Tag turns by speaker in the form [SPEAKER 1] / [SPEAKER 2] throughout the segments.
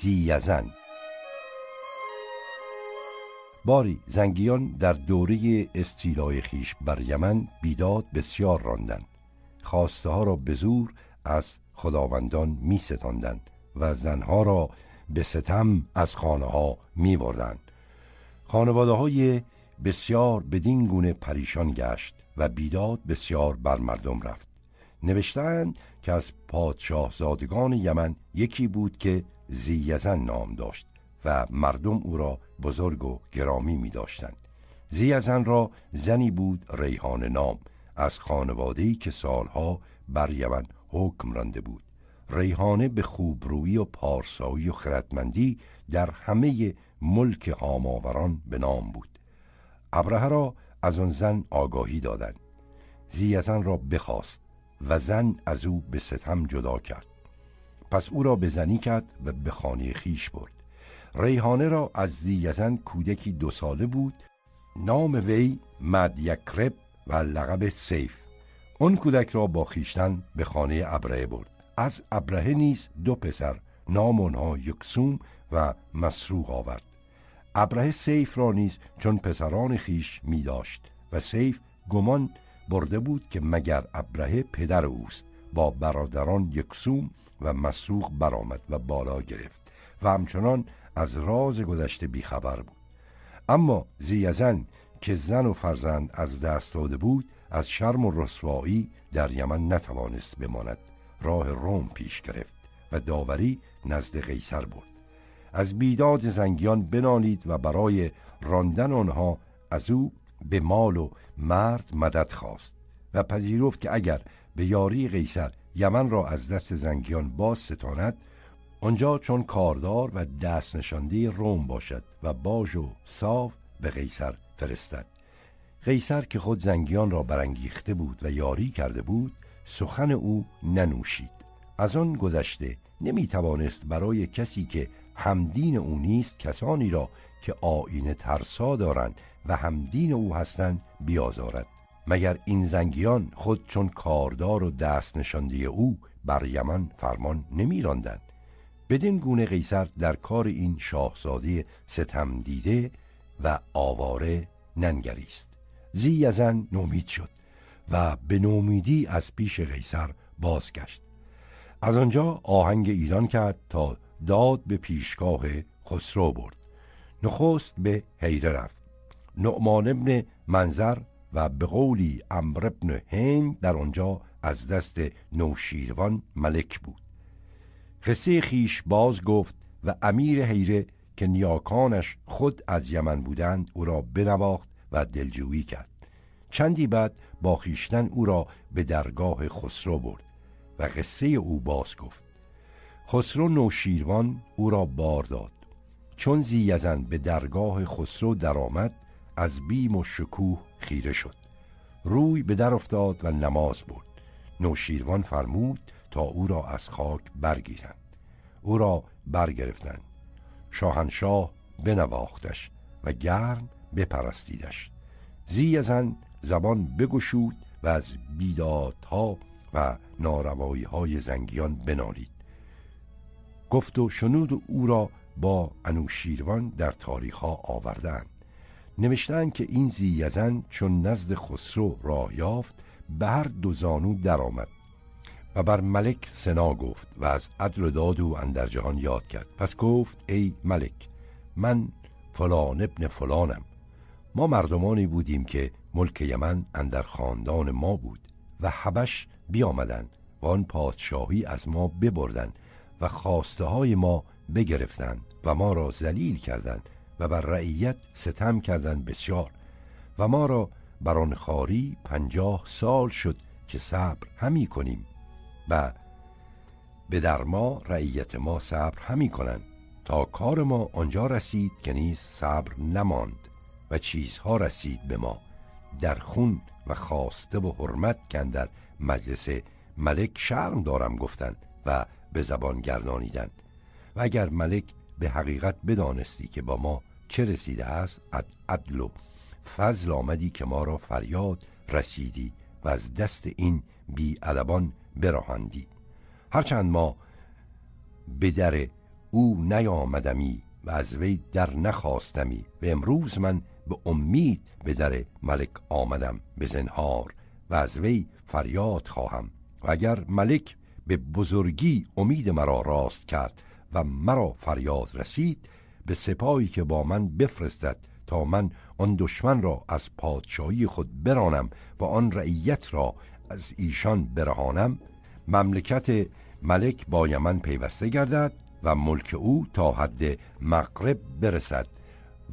[SPEAKER 1] زیزن باری زنگیان در دوره استیلای خیش بر یمن بیداد بسیار راندند. خواسته ها را به زور از خداوندان می ستاندن و زنها را به ستم از خانه ها می بردن. خانواده های بسیار بدین گونه پریشان گشت و بیداد بسیار بر مردم رفت. نوشتند که از پادشاه زادگان یمن یکی بود که زیزن نام داشت و مردم او را بزرگ و گرامی می داشتند. زیزن را زنی بود ریحان نام از خانواده‌ای که سالها بر یمن حکم رانده بود. ریحانه به خوبرویی و پارسایی و خردمندی در همه ملک هاماوران به نام بود. ابرهه را از آن زن آگاهی دادند. زیزن را بخواست و زن از او به ستم جدا کرد. پس او را به زنی کرد و به خانه خیش برد. ریحانه را از زیزن کودکی دو ساله بود نام وی مدیکرب و لقب سیف. اون کودک را با خیشتن به خانه ابرهه برد. از ابرهه نیز دو پسر نام آنها یکسوم و مسروق آورد. ابرهه سیف را نیز چون پسران خیش می داشت و سیف گمان برده بود که مگر ابرهه پدر اوست. با برادران یکسوم و مسروق برآمد و بالا گرفت و همچنان از راز گذشته بیخبر بود. اما زیزن که زن و فرزند از دست داده بود از شرم و رسوایی در یمن نتوانست بماند. راه روم پیش گرفت و داوری نزد قیصر برد. از بیداد زنگیان بنالید و برای راندن آنها از او به مال و مرد مدد خواست و پذیرفت که اگر به یاری قیصر یمن را از دست زنگیان باز ستاند آنجا چون کاردار و دست نشانده روم باشد و باج و ساو به قیصر فرستد. قیصر که خود زنگیان را برانگیخته بود و یاری کرده بود سخن او ننوشید. از آن گذشته نمی توانست برای کسی که همدین او نیست کسانی را که آین ترسا دارند و همدین او هستند بیازارد. مگر این زنگیان خود چون کاردار و دست نشانده او بر یمن فرمان نمی راندن. بدین گونه قیصر در کار این شاهزاده ستم دیده و آواره ننگریست. زی زن نومید شد و به نومیدی از پیش قیصر بازگشت. از آنجا آهنگ ایران کرد تا داد به پیشگاه خسرو برد. نخست به حیره رفت. نعمان ابن منظر و به قولی امر ابن هند در آنجا از دست نوشیروان ملک بود. قصه خیش باز گفت و امیر حیره که نیاکانش خود از یمن بودند او را بنواخت و دلجویی کرد. چندی بعد با خیشتن او را به درگاه خسرو برد و قصه او باز گفت. خسرو نوشیروان او را بار داد. چون زیزن به درگاه خسرو درآمد از بیم و شکوه خیره شد. روی به در افتاد و نماز برد. نوشیروان فرمود تا او را از خاک برگیرند. او را برگرفتند. شاهنشاه بنواختش و گرم بپرستیدش. زیزن زبان بگشود و از بیدادها و ناروایی های زنگیان بنالید. گفت و شنود او را با انوشیروان در تاریخ ها آوردند. نوشتند که این زیزن چون نزد خسرو راه یافت به هر دو زانو درآمد و بر ملک سنا گفت و از عدل و داد و اندر جهان یاد کرد. پس گفت ای ملک من فلان ابن فلانم. ما مردمانی بودیم که ملک یمن اندر خاندان ما بود و حبش بیامدن و آن پادشاهی از ما ببردن و خواسته های ما بگرفتند و ما را ذلیل کردند. و بر رعیت ستم کردند بسیار و ما را بر آن خاری پنجاه سال شد که صبر همی کنیم و به در ما رعیت ما صبر همی کنند تا کار ما آنجا رسید که نیز صبر نماند و چیزها رسید به ما در خون و خواسته و حرمت کن مجلس ملک شرم دارم گفتند و به زبان گردانیدن و اگر ملک به حقیقت بدانستی که با ما چه رسیده است؟ عدل و فضل آمدی که ما را فریاد رسیدی و از دست این بی ادبان براهندی هرچند ما به در او نیامدمی و از وی در نخواستمی و امروز من به امید به در ملک آمدم به زنهار و از وی فریاد خواهم. و اگر ملک به بزرگی امید مرا راست کرد و مرا فریاد رسید به سپاهی که با من بفرستد تا من آن دشمن را از پادشاهی خود برانم و آن رعیت را از ایشان برهانم مملکت ملک با یمن پیوسته گردد و ملک او تا حد مغرب برسد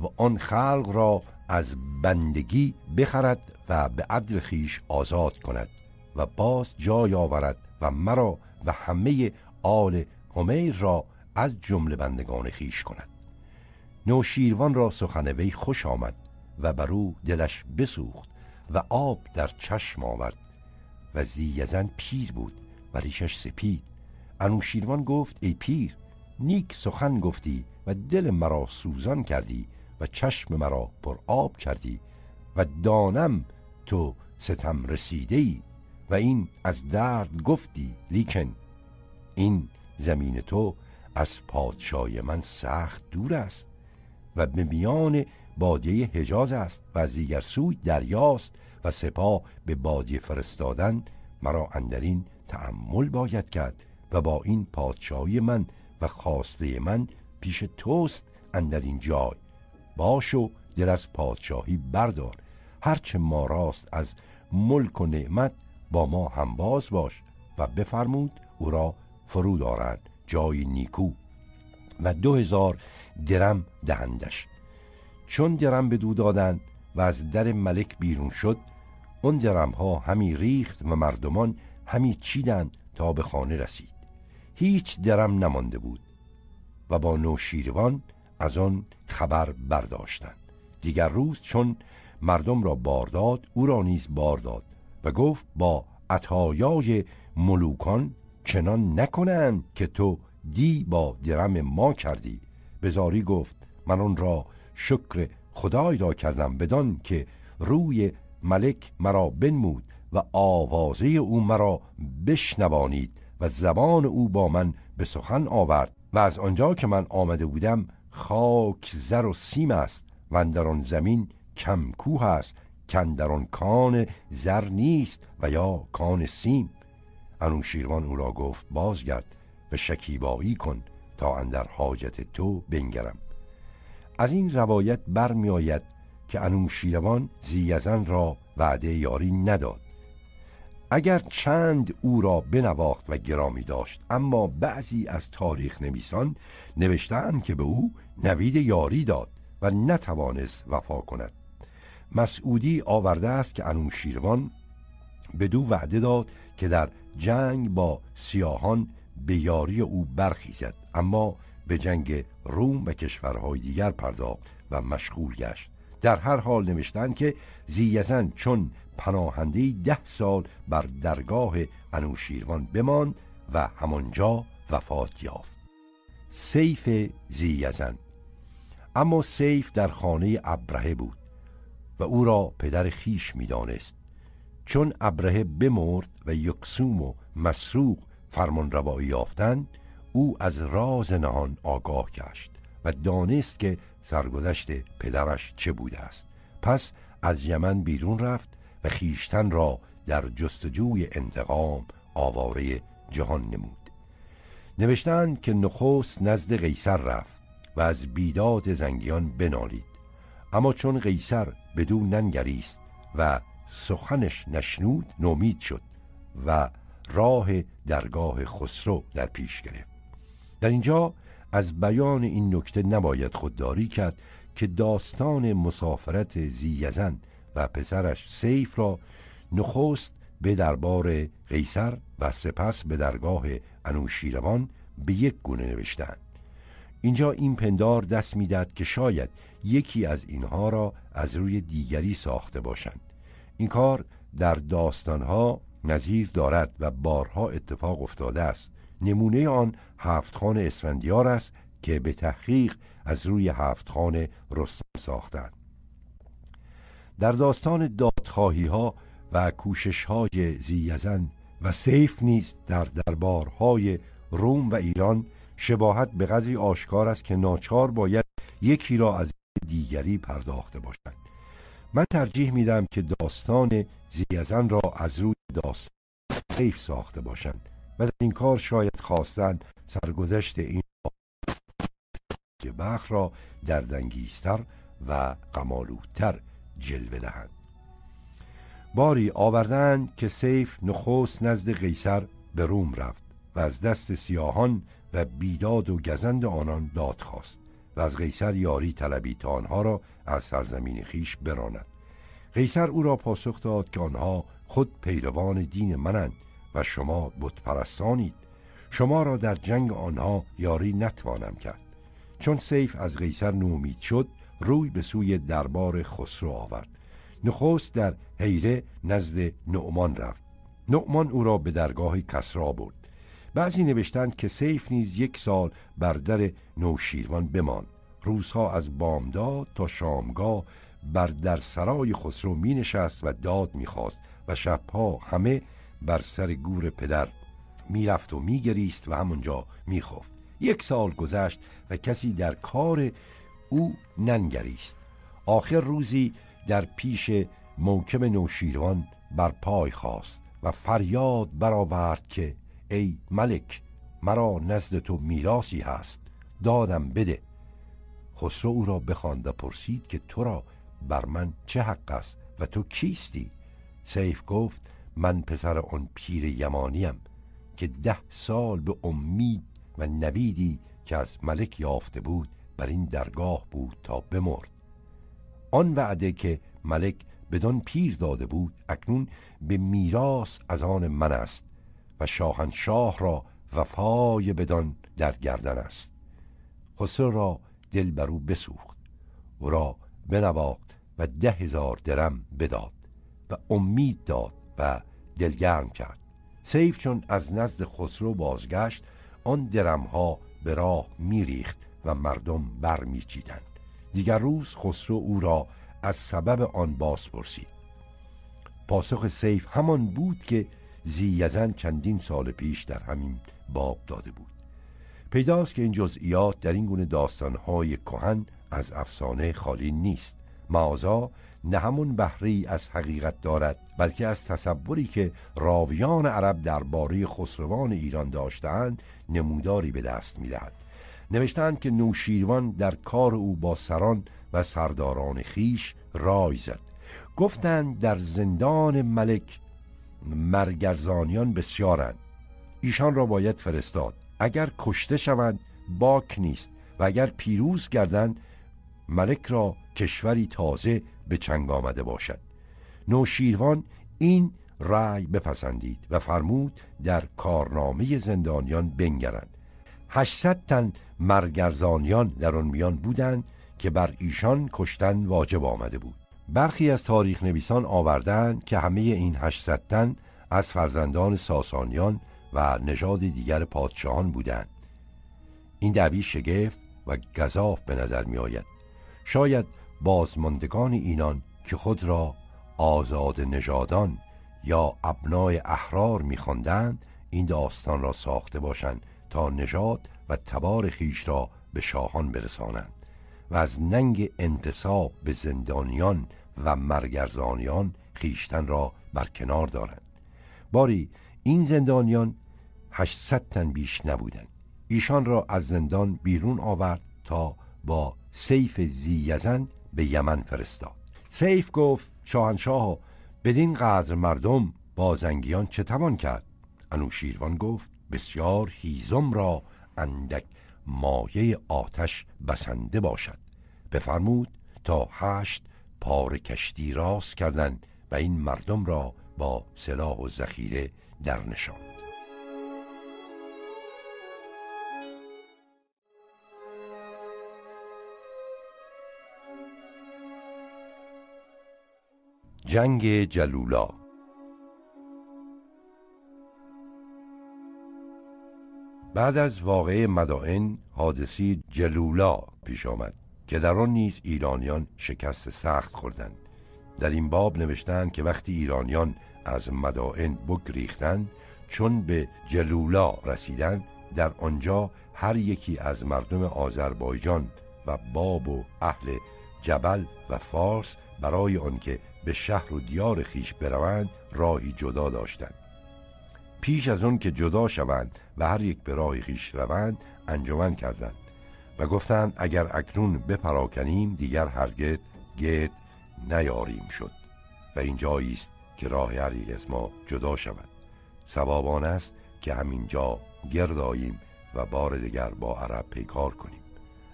[SPEAKER 1] و آن خلق را از بندگی بخرد و به عدل خیش آزاد کند و باز جای آورد و مرا و همه آل همیر را از جمله بندگان خیش کند. نوشیروان را سخن وی خوش آمد و بر او دلش بسوخت و آب در چشم آورد و زیزن پیر بود و ریشش سپید. انوشیروان گفت ای پیر نیک سخن گفتی و دل مرا سوزان کردی و چشم مرا پر آب کردی و دانم تو ستم رسیده ای و این از درد گفتی لیکن این زمین تو از پادشای من سخت دور است. و به میان بادیه حجاز است و از دیگر سوی دریاست و سپاه به بادیه فرستادن مرا اندرین تعمل باید کرد و با این پادشاهی من و خواسته من پیش توست اندر این جای. باش و دل از پادشاهی بردار. هرچه ما راست از ملک و نعمت با ما همباز باش و بفرمود او را فرود آرند. جای نیکو. و دو هزار درم دهندش. چون درم به دو دادن و از در ملک بیرون شد اون درم ها همی ریخت و مردمان همی چیدند تا به خانه رسید. هیچ درم نمانده بود و با نوشیروان از آن خبر برداشتند. دیگر روز چون مردم را بارداد او را نیز بارداد و گفت با عطایای ملوکان چنان نکنند که تو دی با درم ما کردی. بزاری گفت من آن را شکر خدای را کردم بدان که روی ملک مرا بنمود و آوازه او مرا بشنوانید و زبان او با من به سخن آورد و از آنجا که من آمده بودم خاک زر و سیم است و در آن زمین کم کوه است کن در آن کان زر نیست و یا کان سیم. انوشیروان او را گفت بازگرد و شکیبایی کن. تا اندر حاجت تو بنگرم. از این روایت برمی آید که انوشیروان زیزن را وعده یاری نداد. اگر چند او را بنواخت و گرامی داشت اما بعضی از تاریخ نویسان نوشتند که به او نوید یاری داد و نتوانست وفا کند. مسعودی آورده است که انوشیروان به دو وعده داد که در جنگ با سیاهان به یاری او برخیزد. اما به جنگ روم و کشورهای دیگر پرداخت و مشغول گشت. در هر حال نوشتند که زیزن چون پناهنده ده سال بر درگاه انوشیروان بماند و همانجا وفات یافت. سیف زیزن اما سیف در خانه ابرهه بود و او را پدر خیش می‌دانست. چون ابرهه بمرد و یکسوم و مسروق فرمان روایی یافتند او از راز نهان آگاه گشت و دانست که سرگذشت پدرش چه بوده است. پس از یمن بیرون رفت و خیشتن را در جستجوی انتقام آواره جهان نمود. نوشتند که نخست نزد قیصر رفت و از بیداد زنگیان بنالید. اما چون قیصر بدون ننگریست و سخنش نشنود نومید شد و راه درگاه خسرو در پیش گرفت. در اینجا از بیان این نکته نباید خودداری کرد که داستان مسافرت زیزن و پسرش سیف را نخست به دربار قیصر و سپس به درگاه انوشیروان به یک گونه نوشتند. اینجا این پندار دست می‌داد که شاید یکی از اینها را از روی دیگری ساخته باشند. این کار در داستانها نظیر دارد و بارها اتفاق افتاده است. نمونه آن هفت خان اسفندیار است که به تحقیق از روی هفت خان رستم ساختند. در داستان دادخواهی ها و کوشش های زیزن و سیف نیز در دربارهای روم و ایران شباهت به قدری آشکار است که ناچار باید یکی را از دیگری پرداخته باشند. من ترجیح میدم که داستان زیزن را از روی داستان حیف ساخته باشند. و در این کار شاید خواستن سرگذشت این بخ را دردانگیزتر و قمالودتر جلوه دهند. باری آوردند که سیف نخست نزد قیصر به روم رفت و از دست سیاهان و بیداد و گزند آنان داد خواست و از قیصر یاری طلبی تا آنها را از سرزمین خیش براند. قیصر او را پاسخ داد که آنها خود پیروان دین منند و شما بتپرستانید. شما را در جنگ آنها یاری نتوانم کرد. چون سیف از قیصر نومید شد روی به سوی دربار خسرو آورد. نخست در حیره نزد نعمان رفت. نعمان او را به درگاه کسرا برد. بعضی نوشتند که سیف نیز یک سال بر در نوشیروان بماند. روزها از بامداد تا شامگاه بر در سرای خسرو می نشست و داد می خواست و شبها همه بر سر گور پدر می‌رفت و میگریست و همونجا میخفت. یک سال گذشت و کسی در کار او ننگریست. آخر روزی در پیش موکب نوشیروان بر پای خواست و فریاد برآورد که ای ملک مرا نزد تو میراسی هست دادم بده. خسرو او را بخواند و پرسید که تو را بر من چه حق است و تو کیستی؟ سیف گفت من پسر آن پیر یمانیم که ده سال به امید و نویدی که از ملک یافته بود بر این درگاه بود تا بمرد. آن وعده که ملک بدان پیر داده بود اکنون به میراث از آن من است و شاهنشاه را وفای بدان در گردن است. خسرو را دل بر او بسوخت. او را بنواخت و ده هزار درم بداد و امید داد و دلگرم کرد. سیف چون از نزد خسرو بازگشت آن درمها به راه میریخت و مردم برمیچیدند. دیگر روز خسرو او را از سبب آن باز پرسید. پاسخ سیف همان بود که زیزن چندین سال پیش در همین باب داده بود. پیداست که این جزئیات در این گونه داستانهای کهن از افسانه خالی نیست. معاذا نه همون بهری از حقیقت دارد بلکه از تصوری که راویان عرب درباره خسروان ایران داشتند نموداری به دست می‌دهد. نوشتند که نوشیروان در کار او با سران و سرداران خیش رای زد. گفتند در زندان ملک مرگرزانیان بسیارند. ایشان را باید فرستاد. اگر کشته شوند باک نیست و اگر پیروز گردند ملک را کشوری تازه به چنگ آمده باشد. نوشیروان این رأی بپسندید و فرمود در کارنامه زندانیان بنگرند. 800 تن مرگرزانیان در آن میان بودند که بر ایشان کشتن واجب آمده بود. برخی از تاریخ نویسان آوردند که همه این 800 تن از فرزندان ساسانیان و نژاد دیگر پادشاهان بودند. این دعوی شگفت و گذاف به نظر می آید شاید بازماندگان اینان که خود را آزاد نژادان یا ابنای احرار میخواندند این داستان را ساخته باشند تا نژاد و تبار خیش را به شاهان برسانند و از ننگ انتصاب به زندانیان و مرگرزانیان خیشتن را برکنار دارند. باری این زندانیان 800 تن بیش نبودند. ایشان را از زندان بیرون آورد تا با سیف زیزن به یمن فرستاد. سیف گفت شاهنشاه بدین قدر مردم با زنگیان چه توان کرد؟ انوشیروان گفت بسیار هیزم را اندک مایه آتش بسنده باشد. بفرمود تا هشت پار کشتی راست کردند و این مردم را با سلاح و ذخیره در نشان جنگ جلولا. بعد از واقع مدائن حادثی جلولا پیش آمد که در آن نیز ایرانیان شکست سخت خوردند. در این باب نوشتند که وقتی ایرانیان از مدائن بگریختند چون به جلولا رسیدند در آنجا هر یکی از مردم آذربایجان و باب و اهل جبل و فارس برای آنکه به شهر و دیار خیش بروند راهی جدا داشتند. پیش از آن که جدا شوند و هر یک به راه خیش روند انجمن کردند و گفتند اگر اکنون بپراکنیم دیگر هرگز گرد نیاریم شد و این جایی است که راه هر یک از ما جدا شود. سبابان است که همینجا گرد آییم و بار دیگر با عرب پیکار کنیم.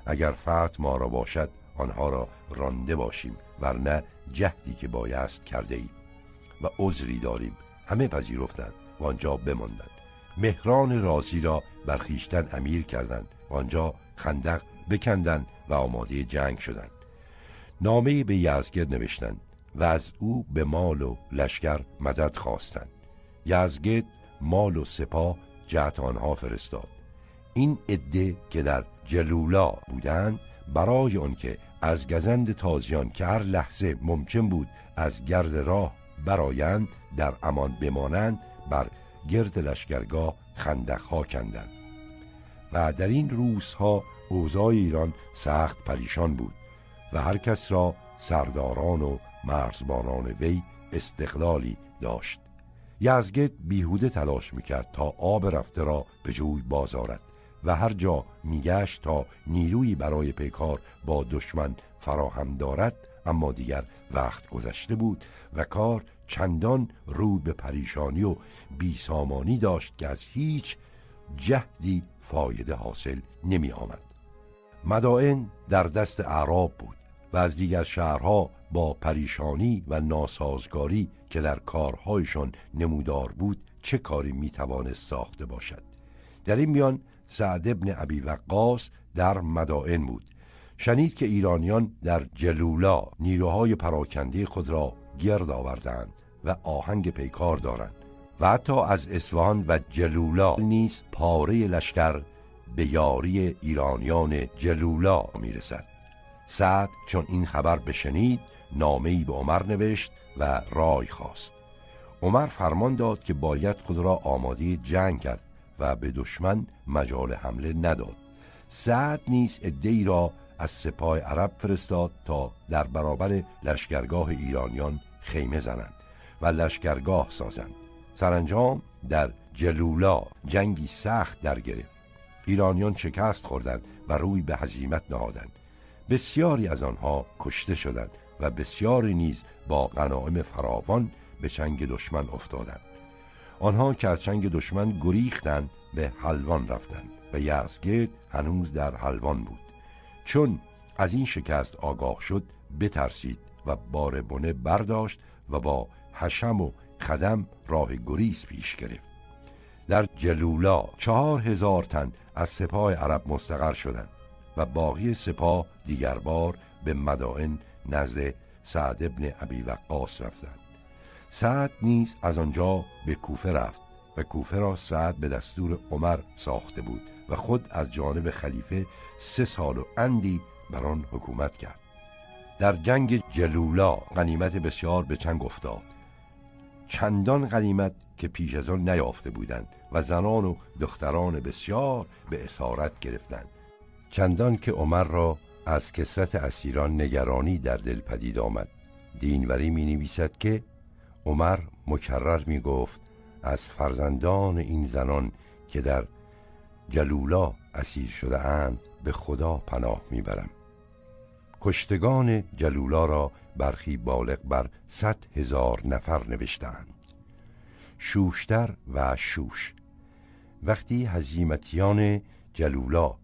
[SPEAKER 1] اگر فت ما را باشد آنها را رانده باشیم ورنه جهدی که بایست کرده ایم و عذری داریم. همه پذیرفتند و آنجا بماندند. مهران رازی را برخیشتن امیر کردند. و آنجا خندق بکندند و آماده جنگ شدند. نامه به یزگرد نوشتند و از او به مال و لشکر مدد خواستند. یزگرد مال و سپاه جهت آنها فرستاد. این عده که در جلولا بودند برای آنکه از گزند تازیان که هر لحظه ممکن بود از گرد راه برایند در امان بمانند بر گرد لشکرگاه خندقها کندند. و در این روزها اوضاع ایران سخت پریشان بود و هر کس را سرداران و مرزبانان وی استقلالی داشت. یزگد بیهوده تلاش می‌کرد تا آب رفته را به جوی بازارد و هر جا میگشت تا نیروی برای پیکار با دشمن فراهم دارد اما دیگر وقت گذشته بود و کار چندان رو به پریشانی و بیسامانی داشت که از هیچ جهدی فایده حاصل نمی آمد مدائن در دست اعراب بود و از دیگر شهرها با پریشانی و ناسازگاری که در کارهایشان نمودار بود چه کاری می توانست ساخته باشد؟ در این میان سعد ابن ابی وقاص در مدائن بود. شنید که ایرانیان در جلولا نیروهای پراکنده خود را گرد آوردند و آهنگ پیکار دارند و حتی از اصفهان و جلولا نیز پاره لشکر به یاری ایرانیان جلولا می‌رسد. سعد چون این خبر بشنید نامه‌ای به عمر نوشت و رای خواست. عمر فرمان داد که باید خود را آماده جنگ کرد. و به دشمن مجال حمله نداد. سعد نیز ای را از سپاه عرب فرستاد تا در برابر لشکرگاه ایرانیان خیمه زنند و لشکرگاه سازند. سرانجام در جلولا جنگی سخت در گرفت. ایرانیان شکست خوردند و روی به هزیمت نهادند. بسیاری از آنها کشته شدند و بسیاری نیز با غنایم فراوان به چنگ دشمن افتادند. آنها که از چنگ دشمن گریختند به حلوان رفتند و یزگرد هنوز در حلوان بود. چون از این شکست آگاه شد بترسید و بار بنه برداشت و با حشم و خدم راه گریز پیش گرفت. در جلولا چهار هزار تن از سپاه عرب مستقر شدند و باقی سپاه دیگر بار به مدائن نزد سعد ابن ابی وقاص رفتند. سعد نیز از آنجا به کوفه رفت و کوفه را سعد به دستور عمر ساخته بود و خود از جانب خلیفه سه سال و اندی بر آن حکومت کرد. در جنگ جلولا غنیمت بسیار به چنگ افتاد. چندان غنیمت که پیش از آن نیافته بودند و زنان و دختران بسیار به اسارت گرفتند. چندان که عمر را از کسرت اسیران نگرانی در دل پدید آمد. دینوری می نویسد که عمر مکرر می گفت از فرزندان این زنان که در جلولا اسیر شده اند به خدا پناه می‌برم. کشتگان جلولا را برخی بالغ بر صد هزار نفر نوشتند شوشتر و شوش. وقتی هزیمتیان جلولا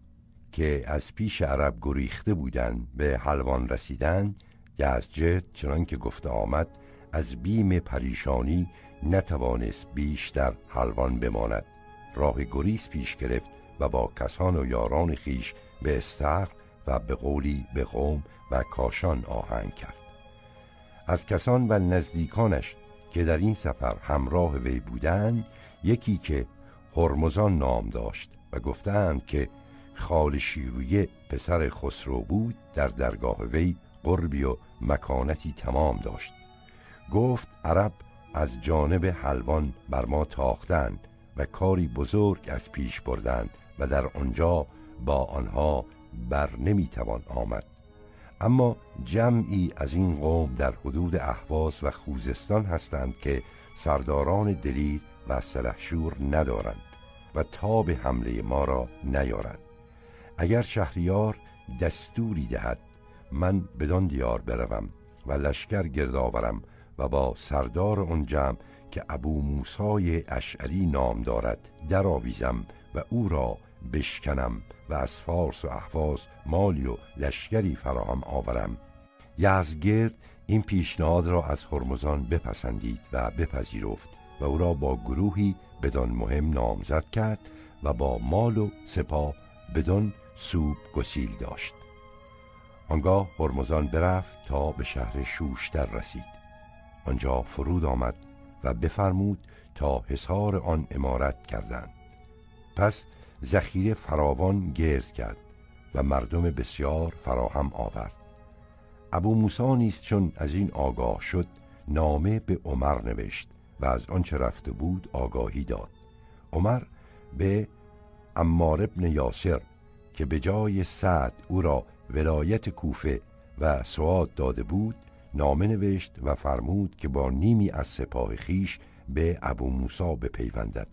[SPEAKER 1] که از پیش عرب گریخته بودند به حلوان رسیدند یزجد چنان که گفته آمد از بیم پریشانی نتوانست بیشتر حلوان بماند. راه گریز پیش گرفت و با کسان و یاران خیش به استخر و به قولی به قوم و کاشان آهنگ کرد. از کسان و نزدیکانش که در این سفر همراه وی بودند یکی که هرمزان نام داشت و گفتند که خال شیرویه پسر خسرو بود در درگاه وی قربی و مکانتی تمام داشت. گفت عرب از جانب حلوان بر ما تاختند و کاری بزرگ از پیش بردند و در آنجا با آنها بر نمی‌توان آمد. اما جمعی از این قوم در حدود احواز و خوزستان هستند که سرداران دلیر و سلحشور ندارند و تاب حمله ما را نیارند. اگر شهریار دستوری دهد من بدان دیار بروم و لشکر گردآورم و با سردار آن جمع که ابو موسای اشعری نام دارد درآویزم و او را بشکنم و از فارس و احواز مالی و لشکری فراهم آورم. یزگرد این پیشنهاد را از هرمزان بپسندید و بپذیرفت و او را با گروهی بدان مهم نامزد کرد و با مال و سپاه بدان سوب گسیل داشت. آنگاه هرمزان برفت تا به شهر شوشتر رسید. آنجا فرود آمد و بفرمود تا حصار آن امارت کردند. پس ذخیره فراوان گرد کرد و مردم بسیار فراهم آورد. ابو موسی نیز چون از این آگاه شد نامه به عمر نوشت و از آنچه رفته بود آگاهی داد. عمر به امار ابن یاسر که به جای سعد او را ولایت کوفه و سواد داده بود نامه نوشت و فرمود که با نیمی از سپاه خیش به ابو موسا بپیوندد.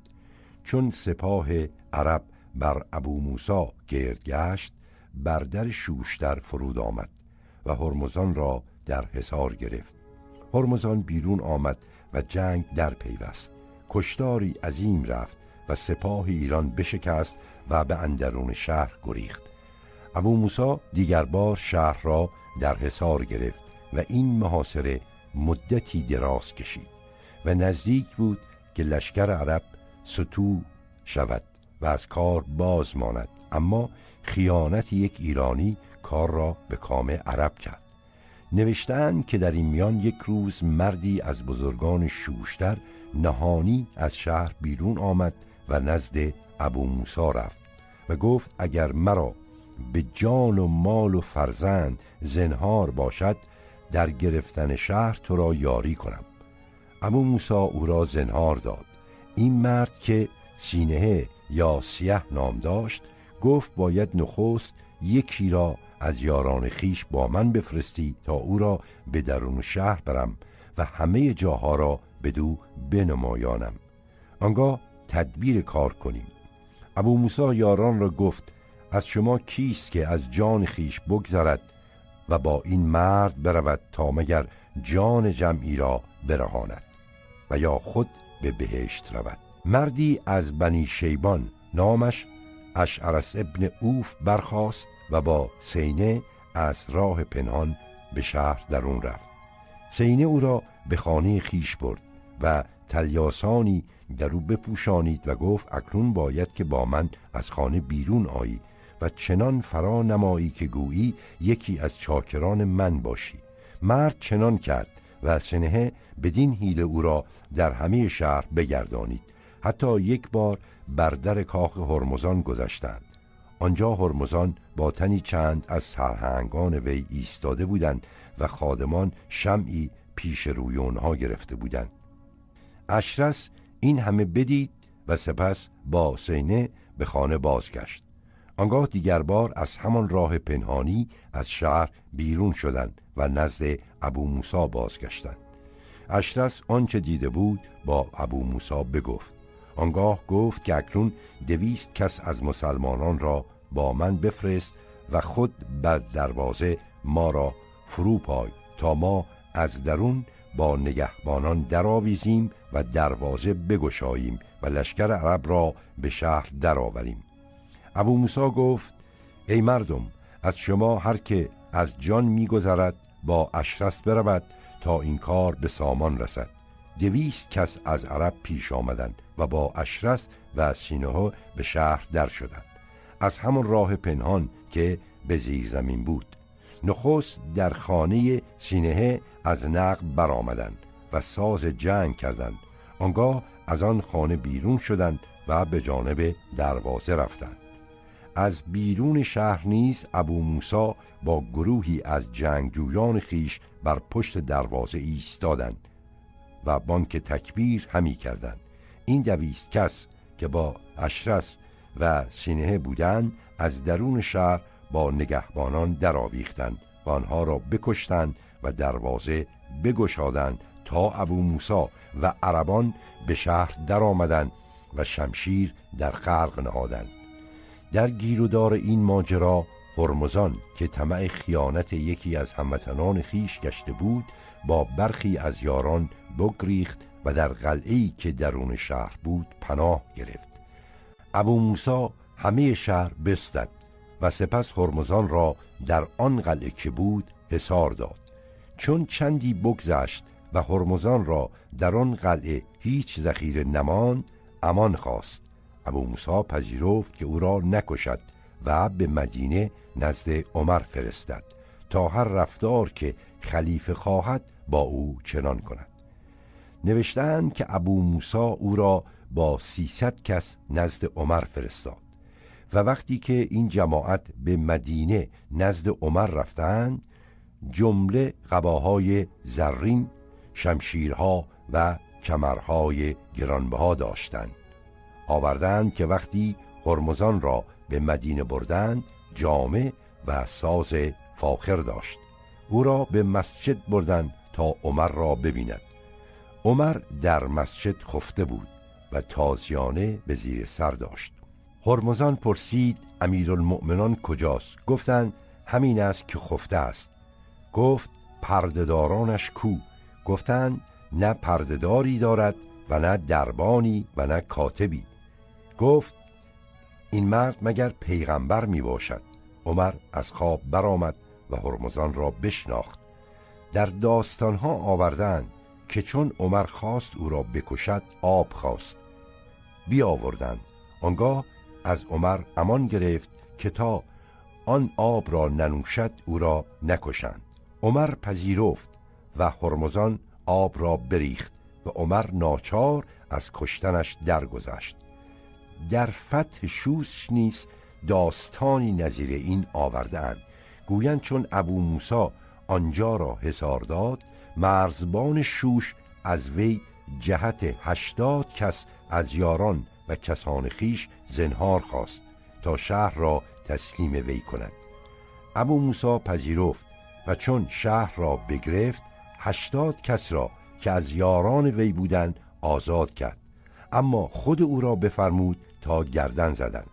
[SPEAKER 1] چون سپاه عرب بر ابو موسا گرد گشت بر در شوشتر فرود آمد و هرمزان را در حصار گرفت. هرمزان بیرون آمد و جنگ در پیوست. کشتاری عظیم رفت و سپاه ایران بشکست و به اندرون شهر گریخت. ابو موسا دیگر بار شهر را در حصار گرفت. و این محاصره مدتی دراز کشید و نزدیک بود که لشکر عرب ستو شود و از کار باز ماند. اما خیانت یک ایرانی کار را به کام عرب کرد. نوشتن که در این میان یک روز مردی از بزرگان شوشتر نهانی از شهر بیرون آمد و نزد ابو موسا رفت و گفت اگر مرا به جان و مال و فرزند زنهار باشد در گرفتن شهر تو را یاری کنم. ابو موسا او را زنهار داد. این مرد که سینه یا سیه نام داشت گفت باید نخست یکی را از یاران خیش با من بفرستی تا او را به درون شهر برم و همه جاها را به دو بنمایانم. آنگاه تدبیر کار کنیم. ابو موسا یاران را گفت از شما کیست که از جان خیش بگذرد؟ و با این مرد برود تا مگر جان جمعی را برهاند و یا خود به بهشت رود. مردی از بنی شیبان نامش اشعرس ابن اوف برخاست و با سینه از راه پنهان به شهر درون رفت. سینه او را به خانه خیش برد و تلیاسانی در او بپوشانید و گفت اکنون باید که با من از خانه بیرون آیی و چنان فرا نمایی که گویی یکی از چاکران من باشی. مرد چنان کرد و سنه بدین حیله او را در همه شهر بگردانید. حتی یک بار بر در کاخ هرمزان گذشتند. آنجا هرمزان با تنی چند از سرهنگان وی ایستاده بودند و خادمان شمعی پیش روی آنها گرفته بودند. اشرس این همه بدید و سپس با سینه به خانه بازگشت. آنگاه دیگر بار از همان راه پنهانی از شهر بیرون شدند و نزد ابو موسا بازگشتند. اشرس آنچه دیده بود با ابو موسا بگفت. آنگاه گفت که اکنون دویست کس از مسلمانان را با من بفرست و خود بر دروازه ما را فرو پای تا ما از درون با نگهبانان درآویزیم و دروازه بگشاییم و لشکر عرب را به شهر درآوریم. ابو موسا گفت ای مردم از شما هر که از جان میگذرد با اشرس برود تا این کار به سامان رسد. دویست کس از عرب پیش آمدند و با اشرس و سینه به شهر در شدند. از همان راه پنهان که به زیر زمین بود. نخست در خانه سینه از نقب برآمدند و ساز جنگ کردند. آنگاه از آن خانه بیرون شدند و به جانب دروازه رفتند. از بیرون شهر نیز ابو موسا با گروهی از جنگجویان خیش بر پشت دروازه ایستادند و بانک تکبیر همی کردند. این دویست کس که با اشرس و سینه بودند از درون شهر با نگهبانان درآویختند و آنها را بکشتند و دروازه بگشادند تا ابو موسا و عربان به شهر درآمدند و شمشیر در خرق نهادند. در گیرودار این ماجرا هرمزان که طمع خیانت یکی از هموطنان خیش گشته بود با برخی از یاران بگریخت و در قلعه‌ای که درون شهر بود پناه گرفت. ابو موسا همه شهر بستد و سپس هرمزان را در آن قلعه که بود حصار داد. چون چندی بگذشت و هرمزان را در آن قلعه هیچ ذخیره نماند امان خواست. ابو موسا پذیرفت که او را نکشد و به مدینه نزد عمر فرستد تا هر رفتار که خلیفه خواهد با او چنان کند. نوشتند که ابو موسا او را با سیصد کس نزد عمر فرستاد و وقتی که این جماعت به مدینه نزد عمر رفتند جمله قباهای زرین شمشیرها و کمرهای گرانبها داشتند. آوردند که وقتی هرمزان را به مدینه بردند جامع و ساز فاخر داشت. او را به مسجد بردند تا عمر را ببیند. عمر در مسجد خفته بود و تازیانه به زیر سر داشت. هرمزان پرسید امیرالمؤمنان کجاست؟ گفتند همین است که خفته است. گفت پردهدارانش کو؟ گفتند نه پردهداری دارد و نه دربانی و نه کاتبی. گفت این مرد مگر پیغمبر می باشد عمر از خواب برآمد و هرمزان را بشناخت. در داستانها آوردن که چون عمر خواست او را بکشد آب خواست. بیاوردند. آنگاه از عمر امان گرفت که تا آن آب را ننوشد او را نکشند. عمر پذیرفت و هرمزان آب را بریخت و عمر ناچار از کشتنش درگذشت. در فتح شوش نیز داستانی نظیر این آورده گویند چون ابو موسا آنجا را حسار داد مرزبان شوش از وی جهت هشتاد کس از یاران و کسان خیش زنهار خواست تا شهر را تسلیم وی کند. ابو موسا پذیرفت و چون شهر را بگرفت هشتاد کس را که از یاران وی بودند آزاد کرد. اما خود او را بفرمود تا گردن زدند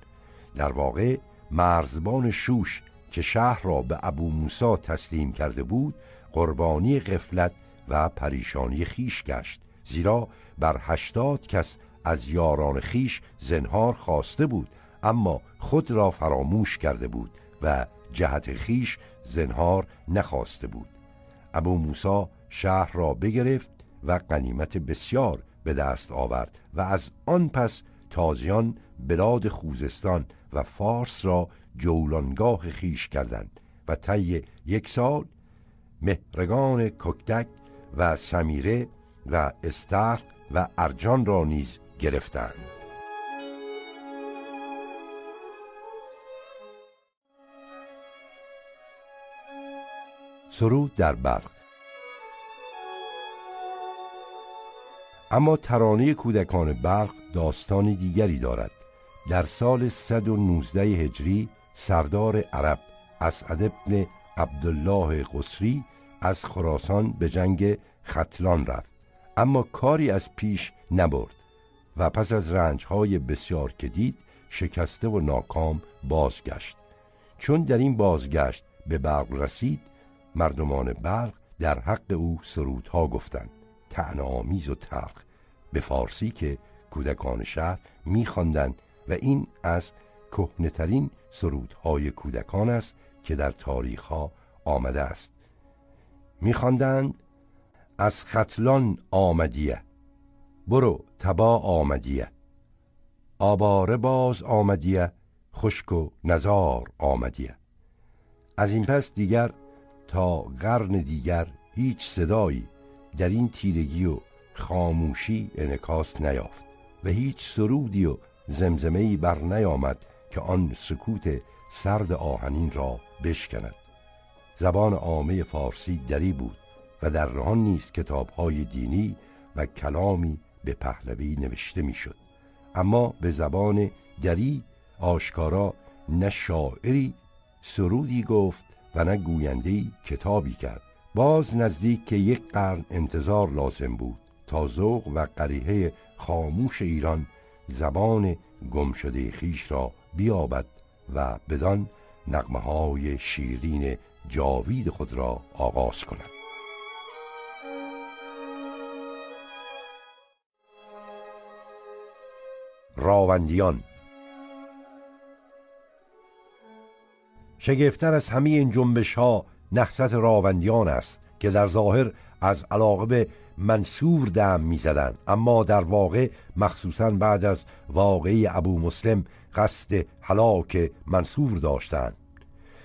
[SPEAKER 1] در واقع مرزبان شوش که شهر را به ابو موسا تسلیم کرده بود قربانی غفلت و پریشانی خیش گشت زیرا بر هشتاد کس از یاران خیش زنهار خواسته بود اما خود را فراموش کرده بود و جهت خیش زنهار نخواسته بود. ابو موسا شهر را بگرفت و قنیمت بسیار به دست آورد و از آن پس تازیان بلاد خوزستان و فارس را جولانگاه خیش کردند و طی یک سال مهرگان ککدک و سمیره و استخ و ارجان را نیز گرفتند. سرود در برق اما ترانه کودکان برق داستان دیگری دارد. در سال 119 هجری سردار عرب اسعد ابن عبدالله قصری از خراسان به جنگ ختلان رفت. اما کاری از پیش نبرد و پس از رنجهای بسیار که دید شکسته و ناکام بازگشت. چون در این بازگشت به برق رسید مردمان برق در حق او سرودها گفتند. تعنامیز و تلخ به فارسی که کودکان شهر میخواندند و این از کهنترین سرودهای کودکان است که در تاریخ ها آمده است. میخواندند از خطلان آمدیه. برو تبا آمدیه. آباره باز آمدیه. خشک و نزار آمدیه. از این پس دیگر تا قرن دیگر هیچ صدایی در این تیرگی و خاموشی انکاس نیافت و هیچ سرودی و زمزمهی بر نیامد که آن سکوت سرد آهنین را بشکند. زبان عامه فارسی دری بود و در آن نیست کتابهای دینی و کلامی به پهلوی نوشته می‌شد. اما به زبان دری آشکارا نه شاعری سرودی گفت و نه گویندهی کتابی کرد. باز نزدیک که یک قرن انتظار لازم بود تا ذوق و قریحه خاموش ایران زبان گمشده خیش را بیابد و بدان نقمه های شیرین جاوید خود را آغاز کند. راوندیان شگفتر از همه این جنبش ها نحست راوندیان است که در ظاهر از علاقه منصور دم می‌زدند. اما در واقع مخصوصا بعد از واقعی ابو مسلم قصد هلاک منصور داشتند.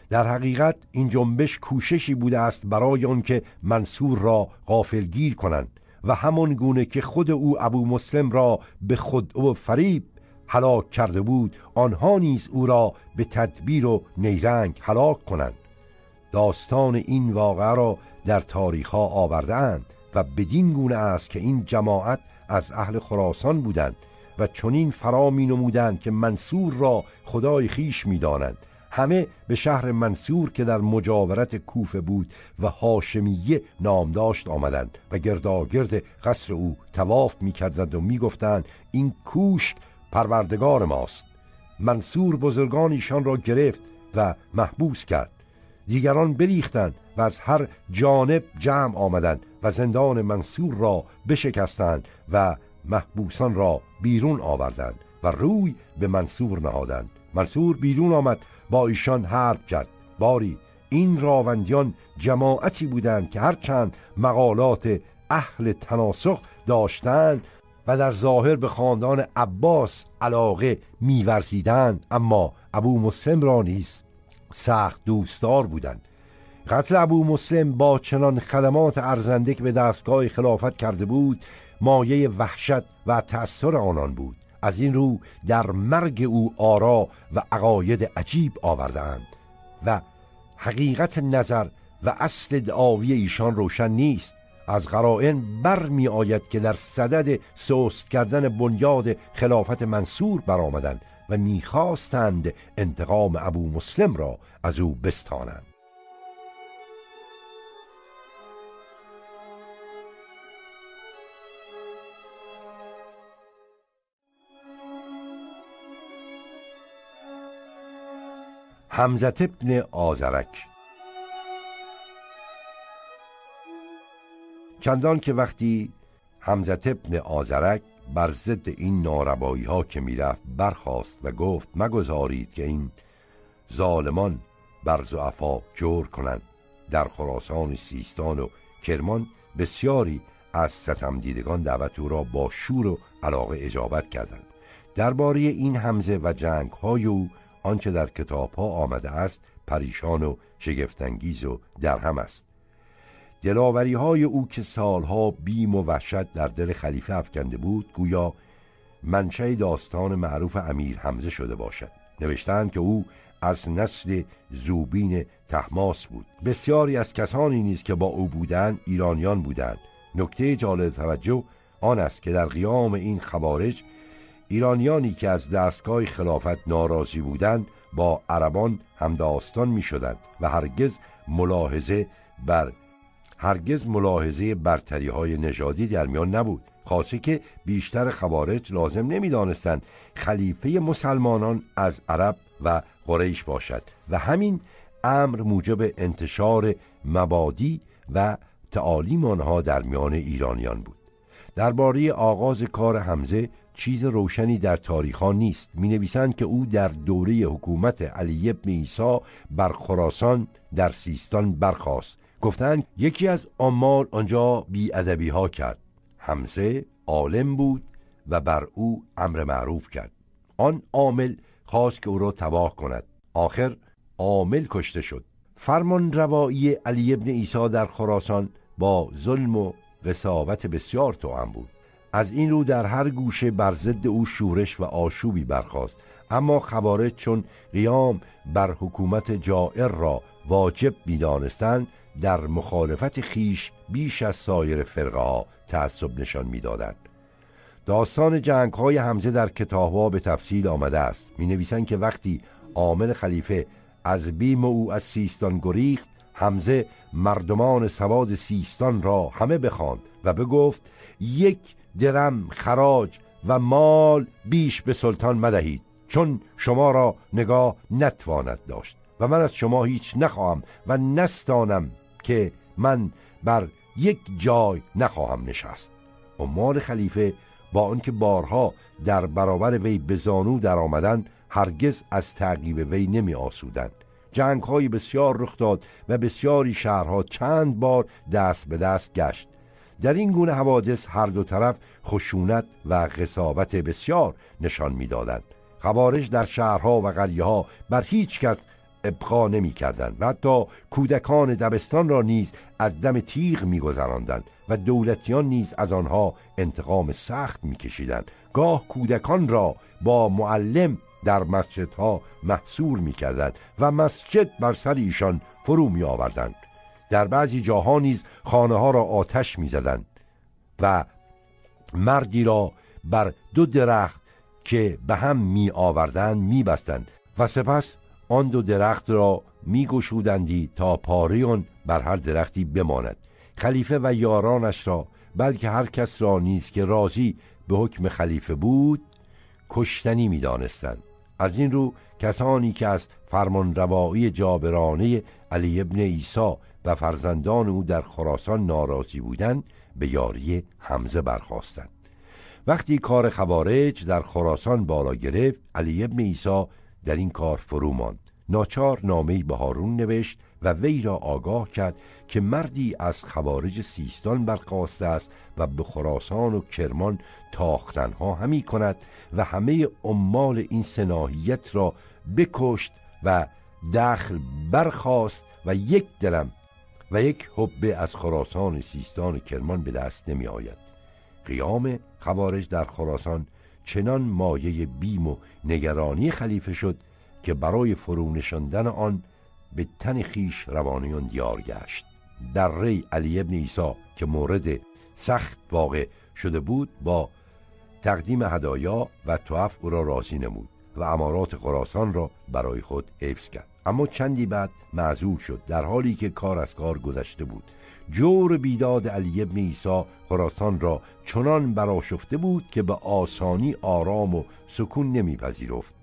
[SPEAKER 1] در حقیقت این جنبش کوششی بوده است برای آنکه منصور را غافلگیر کنند و همان گونه که خود او ابو مسلم را به خود و فریب هلاک کرده بود آنها نیز او را به تدبیر و نیرنگ هلاک کنند. داستان این واقعه را در تاریخ ها آوردهاند و بدین گونه است که این جماعت از اهل خراسان بودند و چنین فرا می نمودند که منصور را خدای خیش می دانند. همه به شهر منصور که در مجاورت کوفه بود و هاشمیه نام داشت آمدند و گرداگرد قصر او تواف می کردند و می گفتند این کوشک پروردگار ماست منصور بزرگان ایشان را گرفت و محبوس کرد دیگران بریختند و از هر جانب جمع آمدند و زندان منصور را بشکستند و محبوسان را بیرون آوردند و روی به منصور نهادند. منصور بیرون آمد با ایشان حرب کرد. باری این راوندیان جماعتی بودند که هرچند مقالات اهل تناسخ داشتند و در ظاهر به خاندان عباس علاقه میورزیدند اما ابو مسلم را نیز سخت دوستدار بودند. قتل ابو مسلم با چنان خدمات ارزنده که به دستگاه خلافت کرده بود مایه وحشت و تأثیر آنان بود. از این رو در مرگ او آرا و عقاید عجیب آوردهاند و حقیقت نظر و اصل دعاوی ایشان روشن نیست. از قرائن بر می آید که در صدد سوست کردن بنیاد خلافت منصور برآمدند. و می‌خواستند انتقام ابو مسلم را از او بستانند. حمزت ابن آزرک چندان که وقتی حمزت ابن آزرک بر ضد این ناربایی ها که می‌رفت برخاست و گفت مگذارید که این ظالمان بر زعفا جور کنند. در خراسان سیستان و کرمان بسیاری از ستم دیدگان دعوت او را با شور و علاقه اجابت کردند. درباره این حمزه و جنگ های او آنچه در کتاب ها آمده است پریشان و شگفتانگیز و درهم است. دلاوری های او که سالها بیم و وحشت در دل خلیفه افکنده بود گویا منشه داستان معروف امیر حمزه شده باشد. نوشتند که او از نسل زوبین تحماس بود. بسیاری از کسانی نیز که با او بودند ایرانیان بودند. نکته جالب توجه آن است که در قیام این خوارج ایرانیانی که از دستگاه خلافت ناراضی بودند با عربان همداستان می شدند و هرگز ملاحظه بر هرگز ملاحظه برتری های نژادی در میان نبود. خاصه که بیشتر خوارج لازم نمی‌دانستند خلیفه مسلمانان از عرب و قریش باشد و همین امر موجب انتشار مبادی و تعالیم آنها در میان ایرانیان بود. درباره آغاز کار حمزه چیز روشنی در تاریخان نیست. می نویسند که او در دوره حکومت علی ابن ایسا بر خراسان در سیستان برخاست. گفتند یکی از عمال آنجا ادبی ها کرد. حمزه عالم بود و بر او امر معروف کرد. آن عامل خواست که او را تباه کند. آخر عامل کشته شد. فرمان روایی علی ابن عیسی در خراسان با ظلم و قصاوت بسیار توام بود. از این رو در هر گوشه بر ضد او شورش و آشوبی برخاست. اما خوارج چون قیام بر حکومت جائر را واجب می‌دانستند در مخالفت خیش بیش از سایر فرقه ها تعصب نشان می‌دادند. داستان جنگ های حمزه در کتاب به تفصیل آمده است. می نویسند که وقتی عامل خلیفه از بیم او از سیستان گریخت حمزه مردمان سواد سیستان را همه بخواند و بگفت یک درم خراج و مال بیش به سلطان مدهید چون شما را نگاه نتواند داشت. و من از شما هیچ نخواهم و نستانم که من بر یک جای نخواهم نشست. عمال خلیفه با آنکه بارها در برابر وی به زانو در آمدن هرگز از تعقیب وی نمی آسودند. جنگ های بسیار رخ داد و بسیاری شهرها چند بار دست به دست گشت. در این گونه حوادث هر دو طرف خشونت و قصاوت بسیار نشان می‌دادند. خوارج در شهرها و قریه ها بر هیچ کس ابقا نمی کردن و حتی کودکان دبستان را نیز از دم تیغ می گذراندن و دولتیان نیز از آنها انتقام سخت می کشیدن. گاه کودکان را با معلم در مسجدها محصور می کردن و مسجد بر سر ایشان فرو می آوردن. در بعضی جاها نیز خانه ها را آتش می زدن و مردی را بر دو درخت که به هم می آوردن می بستند و سپس آن دو درخت را می گشودندی تا پاریون بر هر درختی بماند خلیفه و یارانش را بلکه هر کس را نیز که راضی به حکم خلیفه بود کشتنی می دانستند. از این رو کسانی که از فرمان روایی جابرانه علی ابن ایسا و فرزندان او در خراسان ناراضی بودند به یاری حمزه برخواستند وقتی کار خوارج در خراسان بالا گرفت علی ابن ایسا در این کار فرو ماند. ناچار نامه به هارون نوشت و وی را آگاه کرد که مردی از خوارج سیستان برخواسته است و به خراسان و کرمان تاختنها همی کند و همه عمال این سناهیت را بکشت و دخل برخواست و یک دلم و یک حبه از خراسان سیستان و کرمان به دست نمی آید. قیام خوارج در خراسان چنان مایه بیم و نگرانی خلیفه شد که برای فرو نشاندن آن به تن خیش روانیان دیار گشت. در ری علی ابن ایسا که مورد سخت واقع شده بود با تقدیم هدایا و توف او را راضی نمود و امارات خراسان را برای خود حفظ کرد. اما چندی بعد معذور شد در حالی که کار از کار گذشته بود. جور بیداد علی ابن ایسا خراسان را چنان براشفته بود که به آسانی آرام و سکون نمیپذیرفت.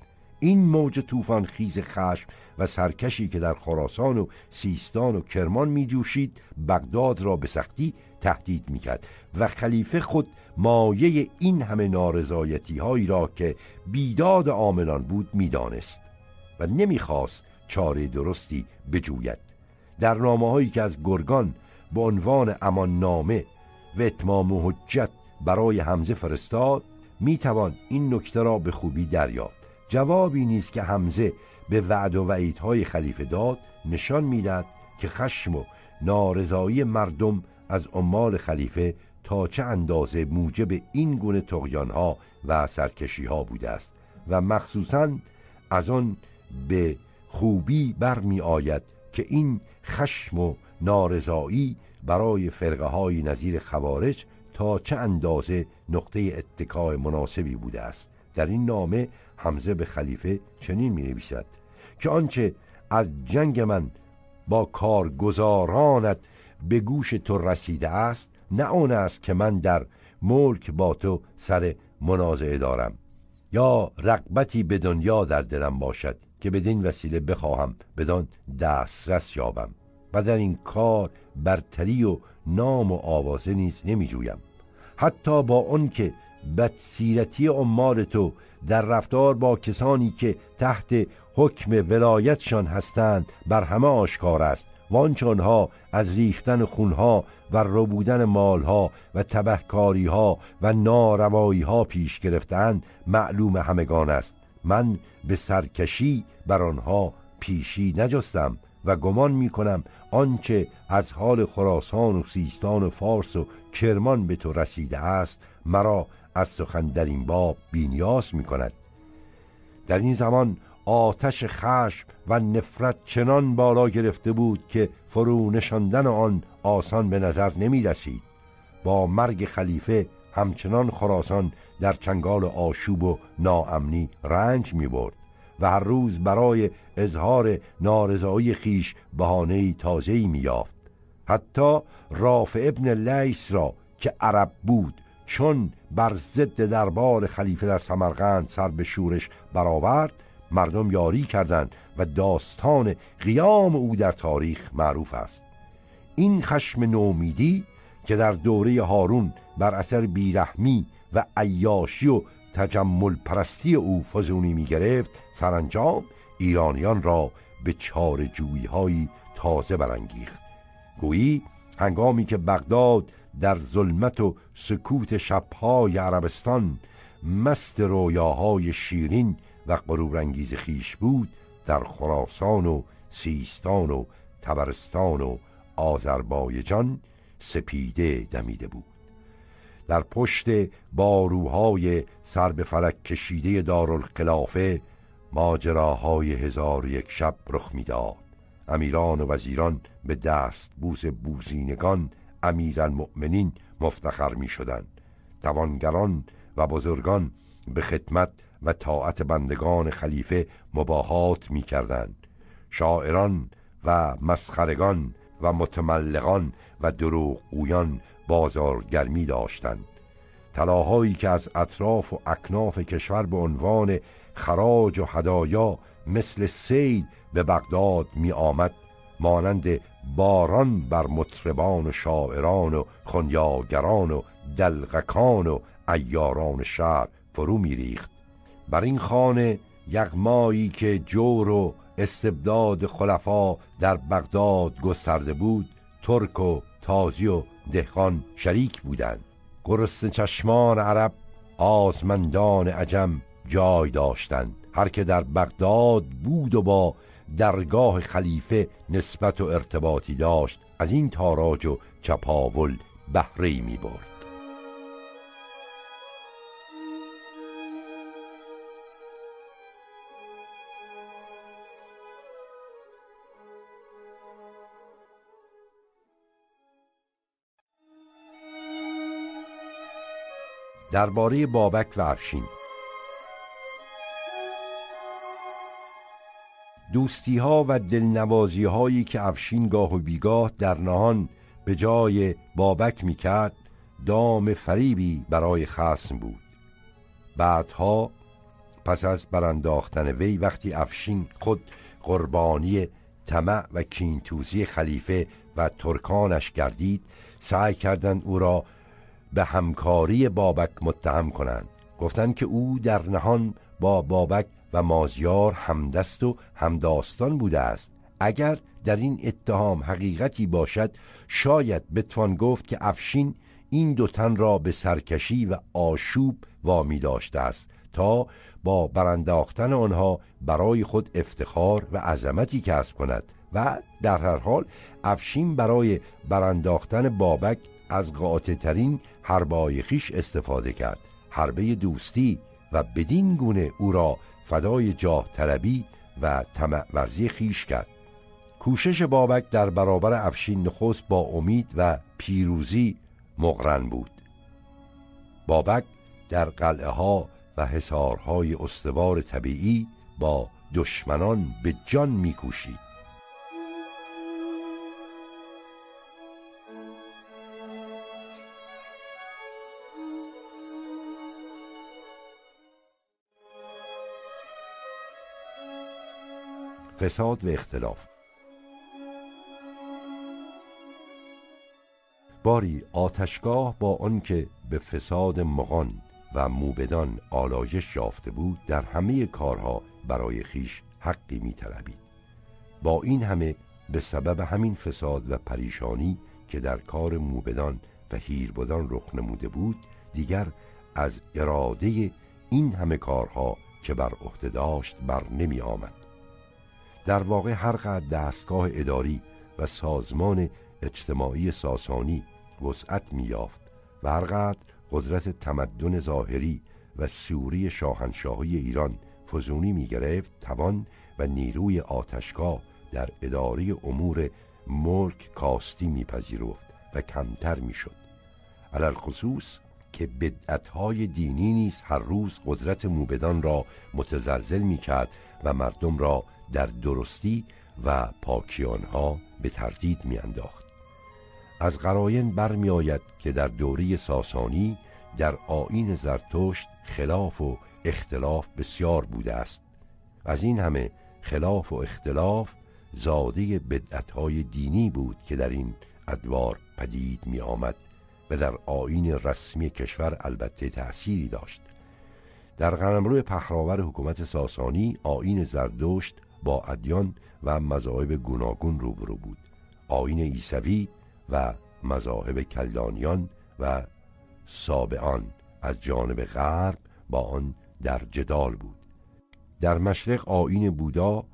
[SPEAKER 1] این موج طوفان خیز خشم و سرکشی که در خراسان و سیستان و کرمان می جوشید بغداد را به سختی تهدید می کرد و خلیفه خود مایه این همه نارضایتی هایی را که بیداد عاملان بود می‌دانست و نمی‌خواست چاره درستی بجوید. در نامه هایی که از گرگان به عنوان امان نامه و اتمام حجت برای حمزه فرستاد می‌توان این نکته را به خوبی دریافت. جوابی نیست که حمزه به وعد و وعیدهای خلیفه داد نشان می‌داد که خشم و نارضایی مردم از عمال خلیفه تا چه اندازه موجب این گونه ها و سرکشی ها بوده است و مخصوصا از آن به خوبی برمی آید که این خشم و نارضایی برای فرقه های نظیر خوارج تا چه اندازه نقطه اتکای مناسبی بوده است. در این نامه حمزه به خلیفه چنین می نویسد که آنچه از جنگ من با کارگزارانت به گوش تو رسیده است نه آن است که من در ملک با تو سر منازعه دارم. یا رقبتی به دنیا در دلم باشد. که بدین وسیله بخواهم بدان دسترس یابم. و در این کار برتری و نام و آوازه نیز نمی جویم حتی با آن که بدسیرتی عمال تو در رفتار با کسانی که تحت حکم ولایتشان هستند بر همه آشکار است. و آنچه از ریختن خونها و ربودن مالها و تبهکاریها و نارواییها پیش گرفتند معلوم همگان است. من به سرکشی بر آنها پیشی نجستم و گمان می کنم آنچه از حال خراسان و سیستان و فارس و کرمان به تو رسیده است مرا از سخن در این باب بینیاس می کند. در این زمان آتش خشم و نفرت چنان بالا گرفته بود که فرو نشاندن آن آسان به نظر نمی رسید. با مرگ خلیفه همچنان خراسان در چنگال آشوب و ناامنی رنج می برد و هر روز برای اظهار نارضایی خیش بهانه تازه‌ای می‌یافت. حتی رافع ابن لیس را که عرب بود چون بر ضد دربار خلیفه در سمرقند سر به شورش برآورد مردم یاری کردند و داستان قیام او در تاریخ معروف است. این خشم نومیدی که در دوره هارون بر اثر بیرحمی و عیاشی و تجمل پرستی او فزونی می گرفت سرانجام ایرانیان را به چار جویی تازه برانگیخت. گویی هنگامی که بغداد در ظلمت و سکوت شبهای عربستان مست رویاهای شیرین و غرورانگیز خیش بود در خراسان و سیستان و تبرستان و آذربایجان سپیده دمیده بود. در پشت باروهای سر به فلک کشیده دارالخلافه ماجراهای هزار یک شب رخ می‌داد. امیران و وزیران به دست بوس بوزینگان امیرالمؤمنین مفتخر می شدند توانگران و بزرگان به خدمت و طاعت بندگان خلیفه مباهات می کردند شاعران و مسخرگان و متملقان و دروغگویان بازارگرمی داشتند. طلاهایی که از اطراف و اکناف کشور به عنوان خراج و هدایا مثل سیل به بغداد می آمد مانند باران بر مطربان و شاعران و خنیاگران و دلغکان و ایاران شهر فرو ریخت. بر این خانه یغمایی که جور و استبداد خلفا در بغداد گسترده بود ترک و تازی و دهقان شریک بودند. گرسنه چشمان عرب آزمندان عجم جای داشتند. هر که در بغداد بود و با درگاه خلیفه نسبت و ارتباطی داشت از این تاراج و چپاول بهره می برد درباره بابک و افشین. دوستی ها و دلنوازی هایی که افشین گاه و بیگاه در نهان به جای بابک می کرد دام فریبی برای خسم بود. بعدها پس از برانداختن وی وقتی افشین خود قربانی طمع و کینتوزی خلیفه و ترکانش گردید سعی کردند او را به همکاری بابک متهم کنند. گفتند که او در نهان با بابک و مازیار همدست و همداستان بوده است. اگر در این اتهام حقیقتی باشد شاید بتوان گفت که افشین این دو تن را به سرکشی و آشوب وامی داشته است تا با برانداختن آنها برای خود افتخار و عظمتی کسب کند و در هر حال افشین برای برانداختن بابک از قاطع ترین حربای خیش استفاده کرد. حربه دوستی و بدین گونه او را فدای جاه طلبی و طمع ورزی خیش کرد. کوشش بابک در برابر افشین نخست با امید و پیروزی مقرن بود. بابک در قلعه ها و حصارهای استوار طبیعی با دشمنان به جان میکوشید. فساد و اختلاف. باری آتشگاه با آنکه به فساد مغان و موبدان آلایش یافته بود در همه کارها برای خیش حقی میطلبید. با این همه به سبب همین فساد و پریشانی که در کار موبدان و هیربدان رخ نموده بود دیگر از اراده این همه کارها که بر عهده داشت بر نمی آمد در واقع هر قدر دستگاه اداری و سازمان اجتماعی ساسانی وسعت میافت و هر قدر قدرت تمدن ظاهری و سوری شاهنشاهی ایران فزونی می گرفت توان و نیروی آتشگاه در اداره امور ملک کاستی میپذیرفت و کمتر می‌شد. علل خصوص که بدعتهای دینی نیز هر روز قدرت موبدان را متزلزل می کرد و مردم را در درستی و پاکی آنها به تردید می انداخت. از قراین برمی آید که در دوری ساسانی در آین زرتشت خلاف و اختلاف بسیار بوده است از این همه خلاف و اختلاف زاده بدعتهای دینی بود که در این ادوار پدید می آمد و در آین رسمی کشور البته تأثیری داشت در قلمرو پهراور حکومت ساسانی آین زردشت با ادیان و مذاهب گوناگون روبرو بود. آین ایسوی و مذاهب کلدانیان و سابعان از جانب غرب با آن در جدال بود. در مشرق آین بودا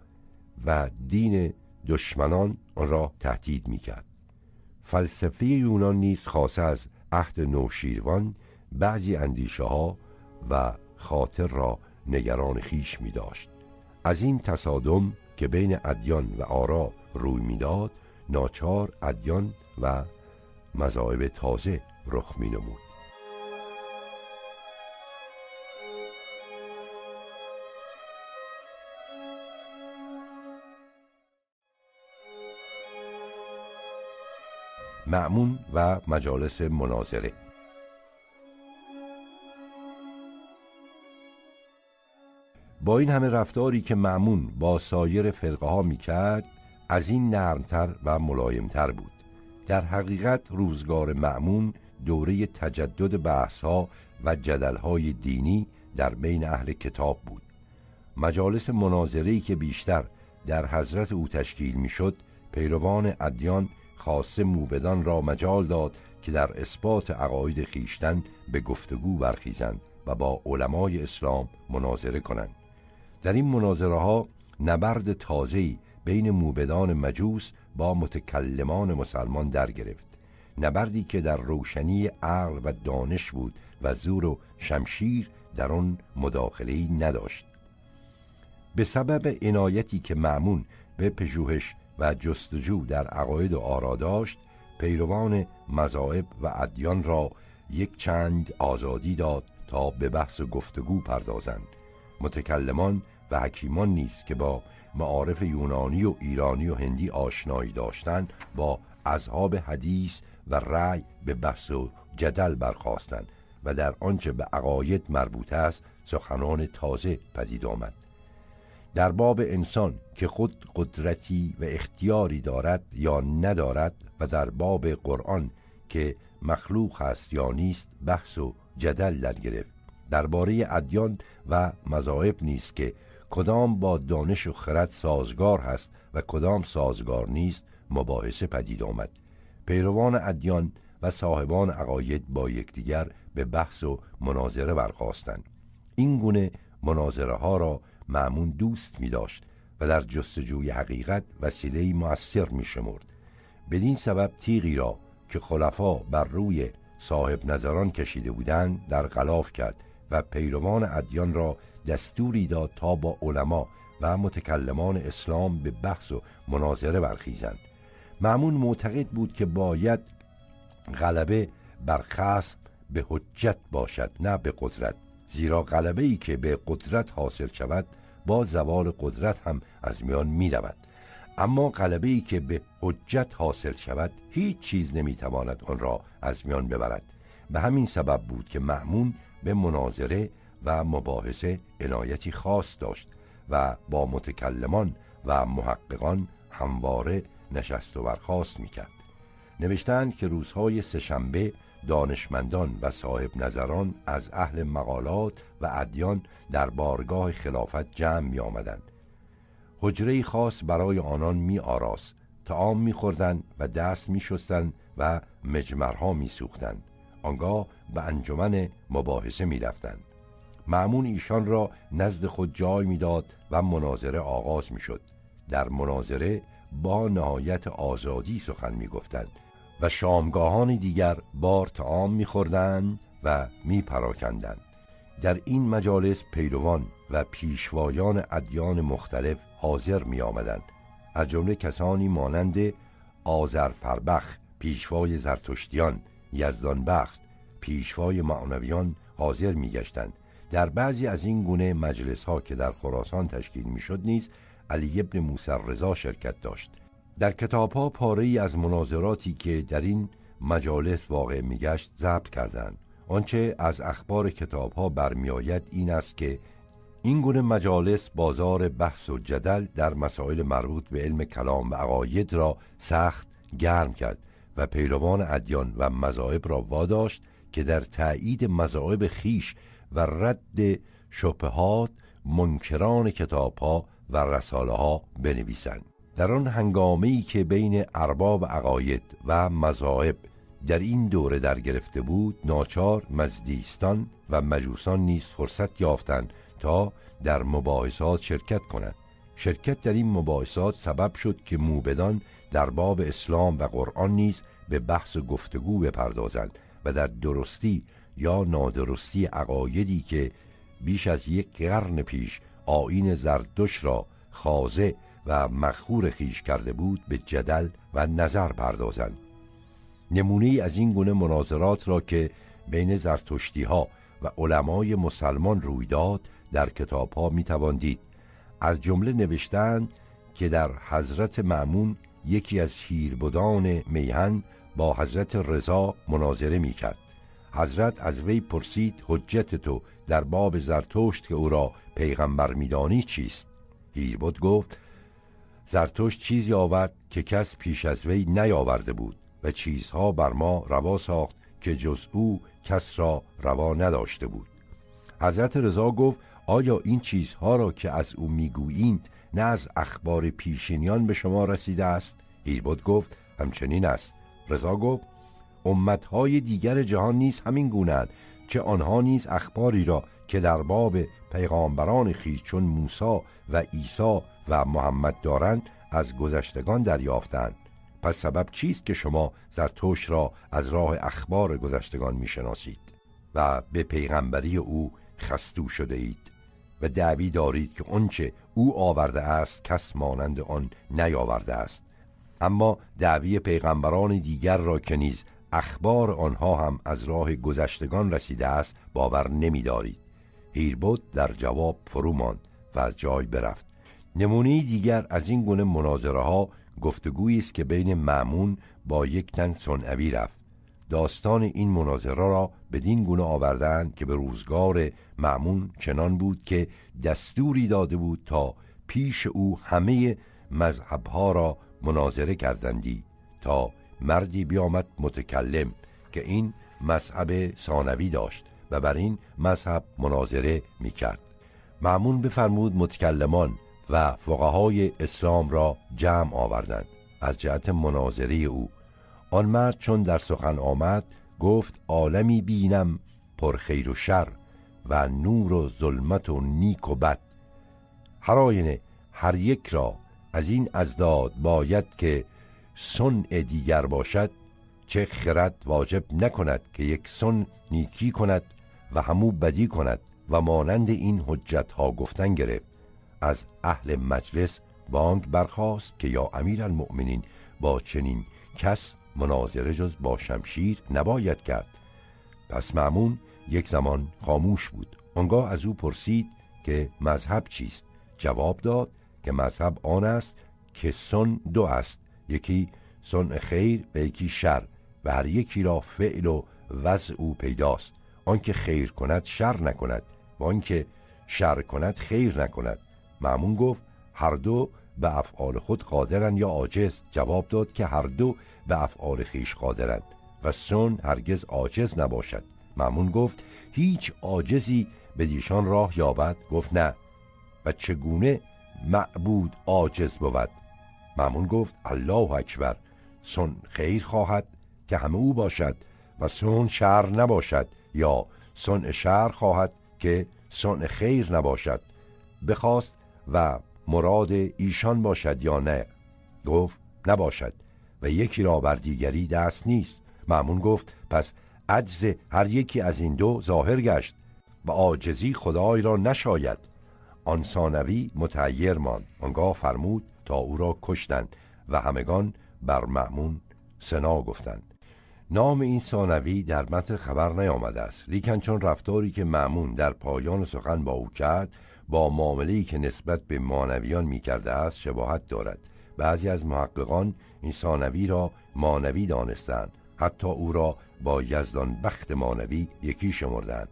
[SPEAKER 1] و دین دشمنان آن را تهدید می کرد فلسفه یونان نیز خاصه از عهد نوشیروان بعضی اندیشه ها و خاطر را نگران خیش می داشت از این تصادم که بین ادیان و آرا روی می‌داد ناچار ادیان و مذاهب تازه رخ می نمود معمون و مجالس مناظره با این همه رفتاری که معمون با سایر فرقه ها می کرد از این نرمتر و ملایمتر بود. در حقیقت روزگار معمون دوره تجدد بحث ها و جدل های دینی در بین اهل کتاب بود. مجالس مناظری که بیشتر در حضرت او تشکیل می شد پیروان ادیان خاصه موبدان را مجال داد که در اثبات عقاید خیشتن به گفتگو برخیزند و با علمای اسلام مناظره کنند. در این مناظره ها نبرد تازه‌ای بین موبدان مجوس با متکلمان مسلمان در گرفت. نبردی که در روشنی عقل و دانش بود و زور و شمشیر در آن مداخله‌ای نداشت. به سبب عنایتی که معمون به پژوهش و جستجو در عقاید و آرا داشت پیروان مذاهب و ادیان را یک چند آزادی داد تا به بحث و گفتگو پردازند. متکلمان و حکیمان نیست که با معارف یونانی و ایرانی و هندی آشنایی داشتند با اصحاب حدیث و رأی به بحث و جدل برخواستند و در آنچه به عقاید مربوط است سخنان تازه پدید آمد. در باب انسان که خود قدرتی و اختیاری دارد یا ندارد و در باب قرآن که مخلوق است یا نیست بحث و جدل در گرفت. درباره ادیان و مذاهب نیست که کدام با دانش و خرد سازگار هست و کدام سازگار نیست مباحثه پدید آمد. پیروان ادیان و صاحبان عقاید با یکدیگر به بحث و مناظره برخواستند این گونه مناظره ها را معمون دوست می داشت و در جستجوی حقیقت وسیله مؤثر می شمرد بدین سبب تیغی را که خلفا بر روی صاحب نظران کشیده بودند در غلاف کرد و پیروان ادیان را دستوری داد تا با علما و متکلمان اسلام به بحث و مناظره برخیزند. معمون معتقد بود که باید غلبه بر خصم به حجت باشد نه به قدرت. زیرا غلبه ای که به قدرت حاصل شود با زوال قدرت هم از میان می رود اما غلبه ای که به حجت حاصل شود هیچ چیز نمی‌تواند آن را از میان ببرد. به همین سبب بود که معمون به مناظره و مباحثه عنایتی خاص داشت و با متکلمان و محققان همواره نشست و برخاست می‌کرد نوشتند که روزهای سهشنبه دانشمندان و صاحب نظران از اهل مقالات و ادیان در بارگاه خلافت جمع می آمدند حجره خاص برای آنان می آراست تعام می خوردن و دست می شستن و مجمرها می سوختن. آنگاه به انجمن مباحثه می رفتن. معمون ایشان را نزد خود جای می‌داد و مناظره آغاز می شد. در مناظره با نهایت آزادی سخن می گفتند و شامگاهان دیگر بار تعام میخوردند و میپراکندند. در این مجالس پیروان و پیشوایان ادیان مختلف حاضر می آمدند از جمله کسانی مانند آذر فربخ پیشوای زرتشتیان یزدان بخت پیشوای معنویان حاضر میگشتند. در بعضی از این گونه مجلس ها که در خراسان تشکیل می‌شد نیز علی ابن موسی رضا شرکت داشت. در کتاب ها پاره ای از مناظراتی که در این مجالس واقع میگشت ضبط کردند. آنچه از اخبار کتاب ها برمیآید این است که این گونه مجالس بازار بحث و جدل در مسائل مربوط به علم کلام و عقاید را سخت گرم کرد و پیروان ادیان و مذاهب را واداشت که در تایید مذاهب خیش و رد شبهات منکران کتاب ها و رساله ها بنویسند. در آن هنگامه ای که بین ارباب عقاید و مذاهب در این دوره در گرفته بود ناچار مزدیستان و مجوسان نیز فرصت یافتند تا در مباحثات شرکت کنند. شرکت در این مباحثات سبب شد که موبدان در باب اسلام و قرآن نیز به بحث و گفتگو بپردازند و در درستی یا نادرستی عقایدی که بیش از یک قرن پیش آین زردش را خازه و مخور خیش کرده بود به جدل و نظر پردازند. نمونه از این گونه مناظرات را که بین زرتشتی ها و علمای مسلمان روی داد در کتاب ها می دید. از جمله نوشتند که در حضرت معمون یکی از شیربدان میهن با حضرت رضا مناظره می کرد حضرت از وی پرسید حجت تو در باب زرتشت که او را پیغمبر میدانی چیست؟ هیربد گفت زرتشت چیزی آورد که کس پیش از وی نیاورده بود و چیزها بر ما روا ساخت که جز او کس را روا نداشته بود. حضرت رضا گفت آیا این چیزها را که از او می‌گویید نه از اخبار پیشینیان به شما رسیده است؟ هیربد گفت همچنین است. رضا گفت امتهای دیگر جهان نیز همین گونهاند چه آنها نیز اخباری را که در باب پیغامبران خیش چون موسی و عیسی و محمد دارند از گذشتگان دریافتند. پس سبب چیست که شما زرتوش را از راه اخبار گذشتگان می‌شناسید و به پیغمبری او خستو شده اید؟ و دعوی دارید که آنچه او آورده است کس مانند آن نیاورده است. اما دعوی پیغمبران دیگر را که نیز اخبار آنها هم از راه گذشتگان رسیده است باور نمیدارید. هیربود در جواب فرو ماند و از جای برفت. نمونه دیگر از این گونه مناظره ها گفتگویی است که بین معمون با یک تن سنعوی رفت. داستان این مناظره را بدین گونه آوردند که به روزگار معمون چنان بود که دستوری داده بود تا پیش او همه مذهبها را مناظره کردندی تا مردی بیامد متکلم که این مذهب ثانوی داشت و بر این مذهب مناظره می کرد معمون بفرمود متکلمان و فقهای اسلام را جمع آوردند. از جهت مناظره او آن مرد چون در سخن آمد گفت عالمی بینم پر خیر و شر و نور و ظلمت و نیک و بد. هر آینه هر یک را از این ازداد باید که سن دیگر باشد چه خرد واجب نکند که یک سن نیکی کند و همو بدی کند و مانند این حجت ها گفتن گرفت. از اهل مجلس بانگ برخواست که یا امیر المؤمنین با چنین کس مناظره جز با شمشیر نباید کرد. پس معمون یک زمان خاموش بود. آنگاه از او پرسید که مذهب چیست؟ جواب داد که مذهب آن است که سن دو است. یکی سن خیر و یکی شر و هر یکی را فعل و وضع او پیداست. آنکه خیر کند شر نکند. و آنکه شر کند خیر نکند. معمون گفت هر دو به افعال خود قادرن یا عاجز؟ جواب داد که هر دو به افعال خیش قادرند و سن هرگز عاجز نباشد. معمون گفت هیچ عاجزی به دیشان راه یابد؟ گفت نه. و چگونه معبود عاجز بود؟ معمون گفت الله اکبر سن خیر خواهد که همه او باشد و سن شر نباشد یا سن شر خواهد که سن خیر نباشد بخواست و مراد ایشان باشد یا نه. گفت نباشد و یکی را بر دیگری دست نیست. معمون گفت پس عجز هر یکی از این دو ظاهر گشت و عاجزی خدای را نشاید. آن ثانوی متعیر ماند. آنگاه فرمود تا او را کشتند و همگان بر معمون سنا گفتند. نام این ثانوی در متن خبر نیامده است لیکن چون رفتاری که معمون در پایان سخن با او کرد با معامله‌ای که نسبت به مانویان می‌کرده است شباهت دارد. بعضی از محققان این ثانوی را مانوی دانستند حتی او را با یزدان بخت مانوی یکی شمردند.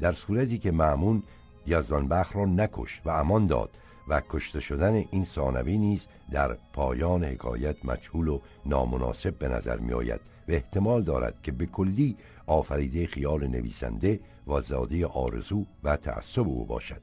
[SPEAKER 1] در صورتی که معمون یزدان بخت را نکش و امان داد. و کشته شدن این ثانوی نیز در پایان حکایت مجهول و نامناسب به نظر می آید و احتمال دارد که به کلی آفریده خیال نویسنده و زاده آرزو و تعصب او باشد.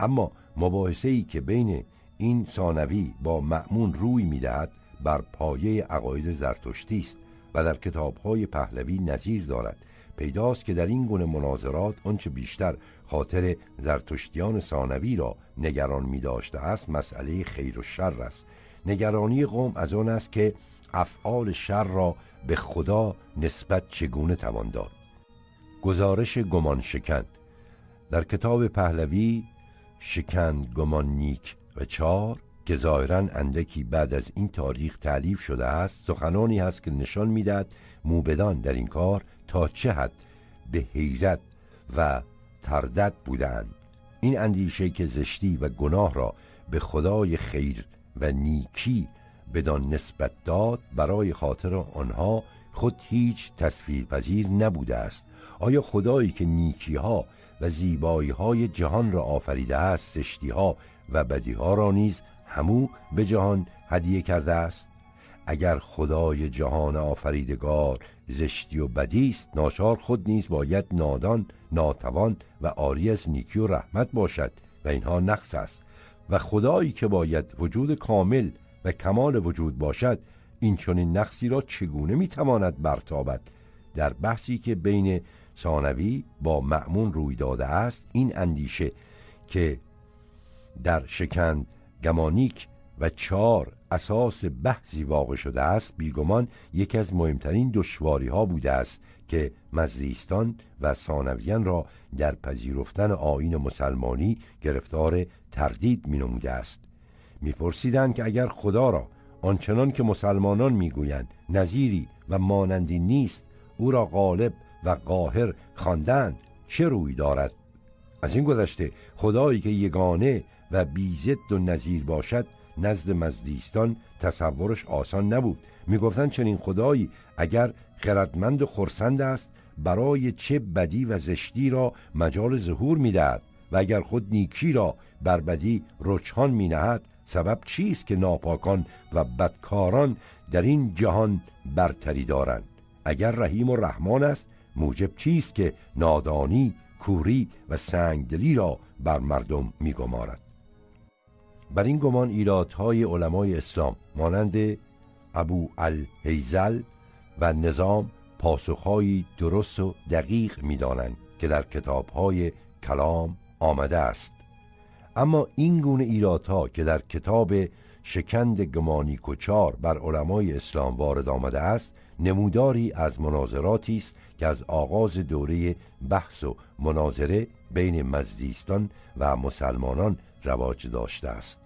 [SPEAKER 1] اما مباحثه ای که بین این ثانوی با معمون روی می‌دهد بر پایه عقاید زرتشتی است و در کتابهای پهلوی نظیر دارد. پیداست که در این گونه مناظرات آنچه بیشتر خاطر زرتشتیان ثانوی را نگران می داشته است مسئله خیر و شر است. نگرانی قوم از آن است که افعال شر را به خدا نسبت چگونه توان داد. گزارش گمان شکن. در کتاب پهلوی شکند گمان نیک و چار که ظاهرا اندکی بعد از این تاریخ تعلیف شده است سخنانی هست که نشان می‌دهد موبدان در این کار تا چه حد به حیرت و تردد بودند. این اندیشه که زشتی و گناه را به خدای خیر و نیکی بدان نسبت داد برای خاطر آنها خود هیچ تصویر پذیر نبوده است. آیا خدایی که نیکی ها و زیبایی های جهان را آفریده است زشتی ها و بدی ها را نیز همو به جهان هدیه کرده است؟ اگر خدای جهان آفریدگار زشتی و بدی است. ناچار خود نیز باید نادان ناتوان و آری از نیکی و رحمت باشد و اینها نقص است. و خدایی که باید وجود کامل و کمال وجود باشد این چنین نقصی را چگونه می‌تواند برتابد؟ در بحثی که بین ثانوی با معمون روی داده است این اندیشه که در شکند گمانیک و چار اساس بحثی واقع شده است بیگمان یکی از مهمترین دشواری ها بوده است که مزدیستان و ثانویان را در پذیرفتن آین مسلمانی گرفتار تردید می نموده است. میپرسیدند که اگر خدا را آنچنان که مسلمانان می‌گویند نظیری و مانندی نیست او را غالب و قاهر خواندند چه روی دارد؟ از این گذشته خدایی که یگانه و بیزد و نظیر باشد نزد مزدیستان تصورش آسان نبود. می‌گفتند چنین خدایی اگر خردمند و خرسند است برای چه بدی و زشتی را مجال ظهور می‌دهد و اگر خود نیکی را بر بدی رجحان مینهد سبب چیست که ناپاکان و بدکاران در این جهان برتری دارند؟ اگر رحیم و رحمان است موجب چیست که نادانی کوری و سنگدلی را بر مردم میگمارد؟ بر این گمان ایرادهای علمای اسلام مانند ابو الهیزل و نظام پاسخهایی درست و دقیق می‌دانند که در کتابهای کلام آمده است. اما این گونه ایرادها که در کتاب شکند گمانی کوچار بر علمای اسلام وارد آمده است نموداری از مناظراتی است که از آغاز دوره بحث و مناظره بین مزدیستان و مسلمانان رواج داشته است.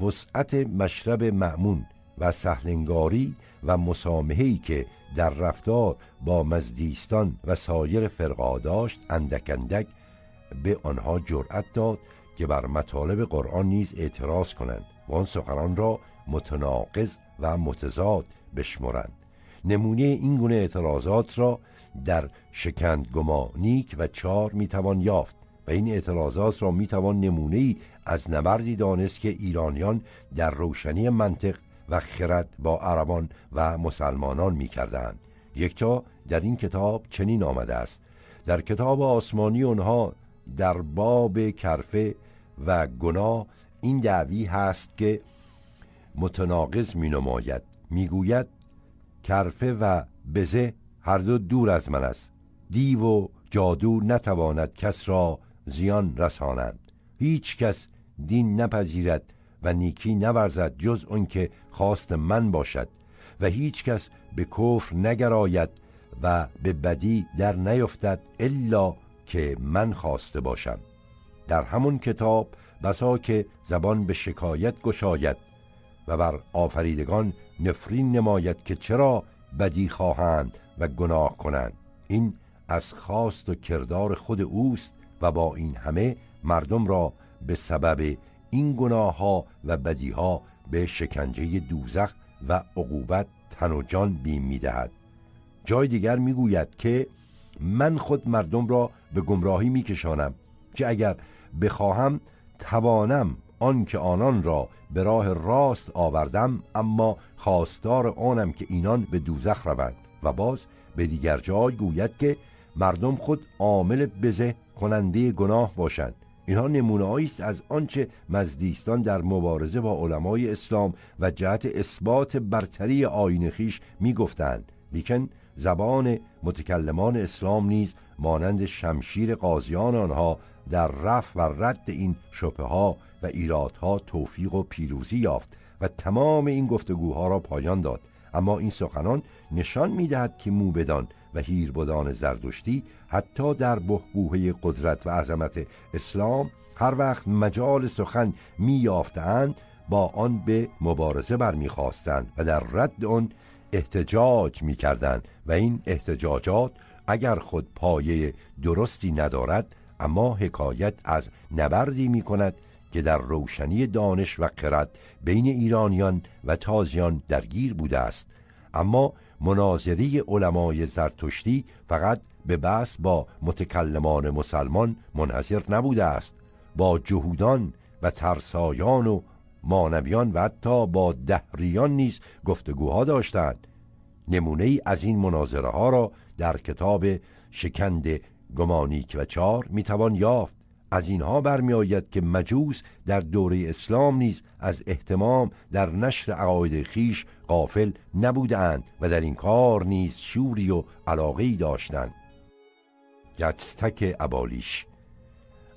[SPEAKER 1] وسعت مشرب معمون و سهلنگاری و مسامحه‌ای که در رفتار با مزدیستان و سایر فرقا داشت اندک به آنها جرأت داد که بر مطالب قرآن نیز اعتراض کنند. و آن سخنان را متناقض و متضاد بشمرند. نمونه این گونه اعتراضات را در شکندگما نیک و چار می‌توان یافت و این اعتراضات را می‌توان نمونه از نبردی دانست که ایرانیان در روشنی منطق و خرد با عربان و مسلمانان می‌کردند. یکتا در این کتاب چنین آمده است. در کتاب آسمانی آنها در باب کرفه و گناه این دعوی هست که متناقض می نماید می گوید کرفه و بزه هر دو دور از من است. دیو و جادو نتواند کس را زیان رسانند. هیچ کس دین نپذیرد و نیکی نورزد جز اون که خواست من باشد و هیچ کس به کفر نگراید و به بدی در نیفتد الا که من خواسته باشم. در همون کتاب بسا که زبان به شکایت گشاید و بر آفریدگان نفرین نماید که چرا بدی خواهند و گناه کنند. این از خواست و کردار خود اوست و با این همه مردم را به سبب این گناه ها و بدی ها به شکنجه دوزخ و عقوبت تن و جان بیم می‌دهد. جای دیگر می‌گوید که من خود مردم را به گمراهی میکشانم که اگر بخواهم توانم آنکه آنان را به راه راست آوردم اما خواستار آنم که اینان به دوزخ روند. و باز به دیگر جای گوید که مردم خود عامل بزه کننده گناه باشند. اینها نمونه است از آنچه مزدیستان در مبارزه با علمای اسلام و جهت اثبات برتری آین خیش می‌گفتند. لیکن زبان متکلمان اسلام نیز مانند شمشیر قاضیان آنها در رفع و رد این شبه ها و ایرادها توفیق و پیروزی یافت و تمام این گفتگوها را پایان داد. اما این سخنان نشان می‌دهد که موبدان و هیربدان زردشتی حتی در بهبوه قدرت و عظمت اسلام هر وقت مجال سخن میافتند با آن به مبارزه برمیخواستند و در رد آن احتجاج می‌کردند و این احتجاجات اگر خود پایه درستی ندارد اما حکایت از نبردی می کند که در روشنی دانش و قرد بین ایرانیان و تازیان درگیر بوده است. اما مناظری علمای زرتشتی فقط به بحث با متکلمان مسلمان منحصر نبوده است. با جهودان و ترسایان و مانویان و حتی با دهریان نیز گفتگوها داشتند. نمونه ای از این مناظره ها را در کتاب شکند گمانیک و چار می‌توان یافت. از اینها برمیآید که مجوس در دوره اسلام نیز از احتمام در نشر عقاید خیش غافل نبودند و در این کار نیز شوری و علاقه داشتند. گچتک ابالیش.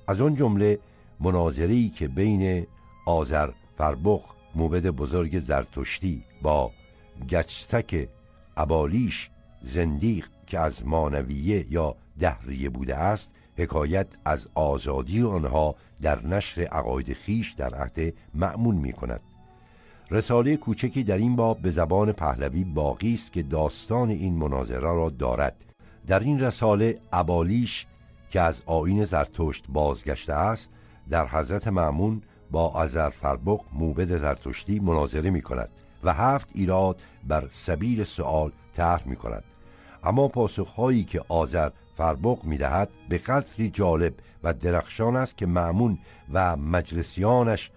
[SPEAKER 1] از آن جمله مناظری که بین آذر فربخ موبد بزرگ زرتشتی با گچتک ابالیش زندیق که از مانویه یا دهریه بوده است حکایت از آزادی آنها در نشر عقاید خیش در عهد معمون می کند رساله کوچکی در این باب به زبان پهلوی باقی است که داستان این مناظره را دارد. در این رساله ابالیش که از آین زرتشت بازگشته است در حضرت معمون با ازر فربق موبد زرتشتی مناظره می کند و هفت ایراد بر سبیل سوال طرح می کند اما پاسخهایی که آذر فربق می‌دهد به قدری جالب و درخشان است که معمون و مجلسیانش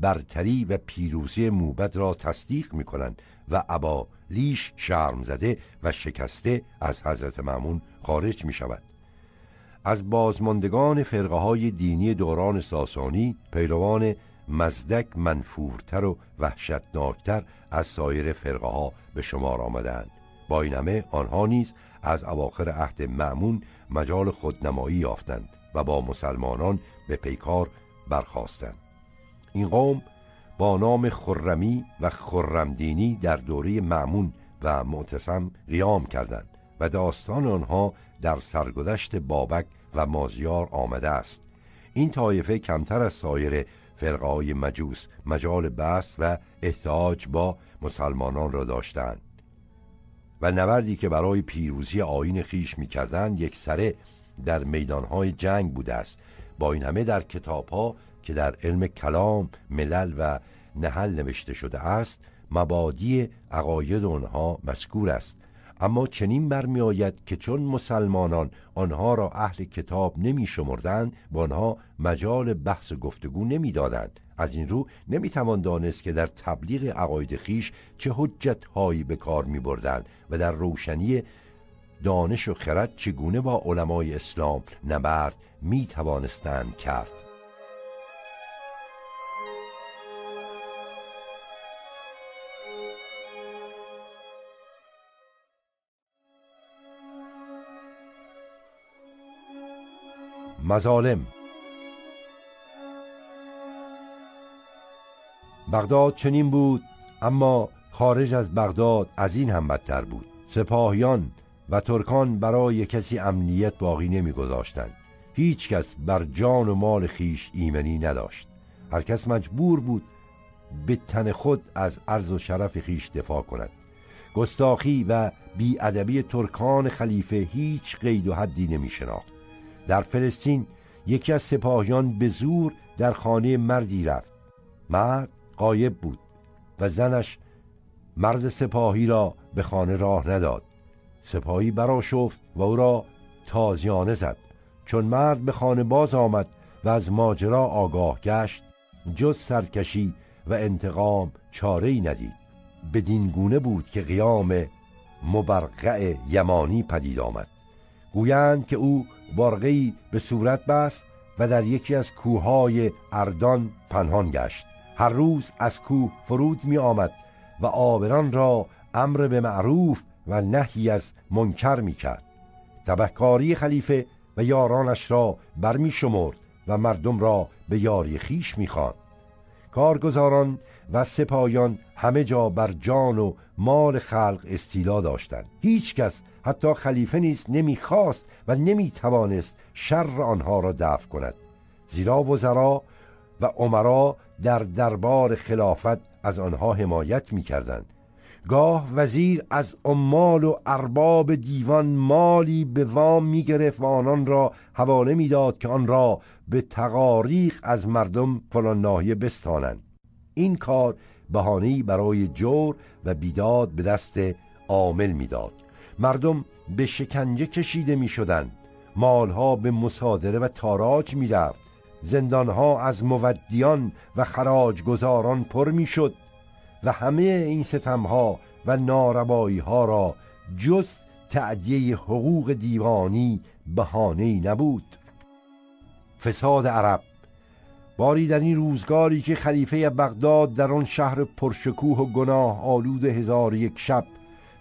[SPEAKER 1] برتری و پیروزی موبد را تصدیق می کنند و ابا لیش شرم زده و شکسته از حضرت معمون خارج می شود از بازماندگان فرقه های دینی دوران ساسانی پیروان مزدک منفورتر و وحشتناکتر از سایر فرقه ها به شمار آمدند با این همه آنها نیز از اواخر عهد معمون مجال خودنمایی یافتند و با مسلمانان به پیکار برخواستند این قوم با نام خرمی و خرمدینی در دوره معمون و معتصم قیام کردند و داستان آنها در سرگذشت بابک و مازیار آمده است. این طایفه کمتر از سایر فرقای مجوس مجال بحث و احتاج با مسلمانان را داشتند. و نوردی که برای پیروزی آین خیش می‌کردند یک سره در میدانهای جنگ بوده است. با این همه در کتابها که در علم کلام ملل و نحل نوشته شده است مبادی عقاید آنها مذکور است. اما چنین برمیآید که چون مسلمانان آنها را اهل کتاب نمی شمردند با آنها مجال بحث و گفتگو نمی‌دادند. از این رو نمی‌توان دانست که در تبلیغ عقاید خیش چه حجت هایی به کار می بردن و در روشنی دانش و خرد چگونه با علمای اسلام نبرد می توانستند کرد. مظالم بغداد چنین بود اما خارج از بغداد از این هم بدتر بود. سپاهیان و ترکان برای کسی امنیت باقی نمیگذاشتند. هیچ کس بر جان و مال خیش ایمنی نداشت. هر کس مجبور بود به تن خود از عرض و شرف خیش دفاع کند. گستاخی و بیادبی ترکان خلیفه هیچ قید و حدی نمی شناخت در فلسطین یکی از سپاهیان به زور در خانه مردی رفت. مرد قایب بود و زنش مرد سپاهی را به خانه راه نداد. سپاهی برا شفت و او را تازیانه زد. چون مرد به خانه باز آمد و از ماجرا آگاه گشت جز سرکشی و انتقام چاره ای ندید. بدین گونه بود که قیام مبرقع یمانی پدید آمد. گویند که او بارقی به صورت بست و در یکی از کوههای اردان پنهان گشت. هر روز از کوه فرود می آمد و آبران را امر به معروف و نهی از منکر می کرد تبهکاری خلیفه و یارانش را برمی شمرد و مردم را به یاری خیش می خواند. کارگزاران و سپایان همه جا بر جان و مال خلق استیلا داشتند. هیچ کس حتی خلیفه نیز نمی‌خواست و نمی‌توانست شر آنها را دفع کند. زیرا وزرا و عمرا در دربار خلافت از آنها حمایت می‌کردند. گاه وزیر از عمال و ارباب دیوان مالی به وام می‌گرفت و آنان را حواله می‌داد که آن را به تقاریق از مردم فلان ناحیه بستانند. این کار بهانه‌ای برای جور و بیداد به دست عامل می‌داد. مردم به شکنجه کشیده می شدن مالها به مصادره و تاراج می رفت زندانها از مودیان و خراج گذاران پر می شد و همه این ستمها و ناربایی ها را جز تعدیه حقوق دیوانی بهانه نبود. فساد عرب باری در این روزگاری که خلیفه بغداد در آن شهر پرشکوه و گناه آلود هزار یک شب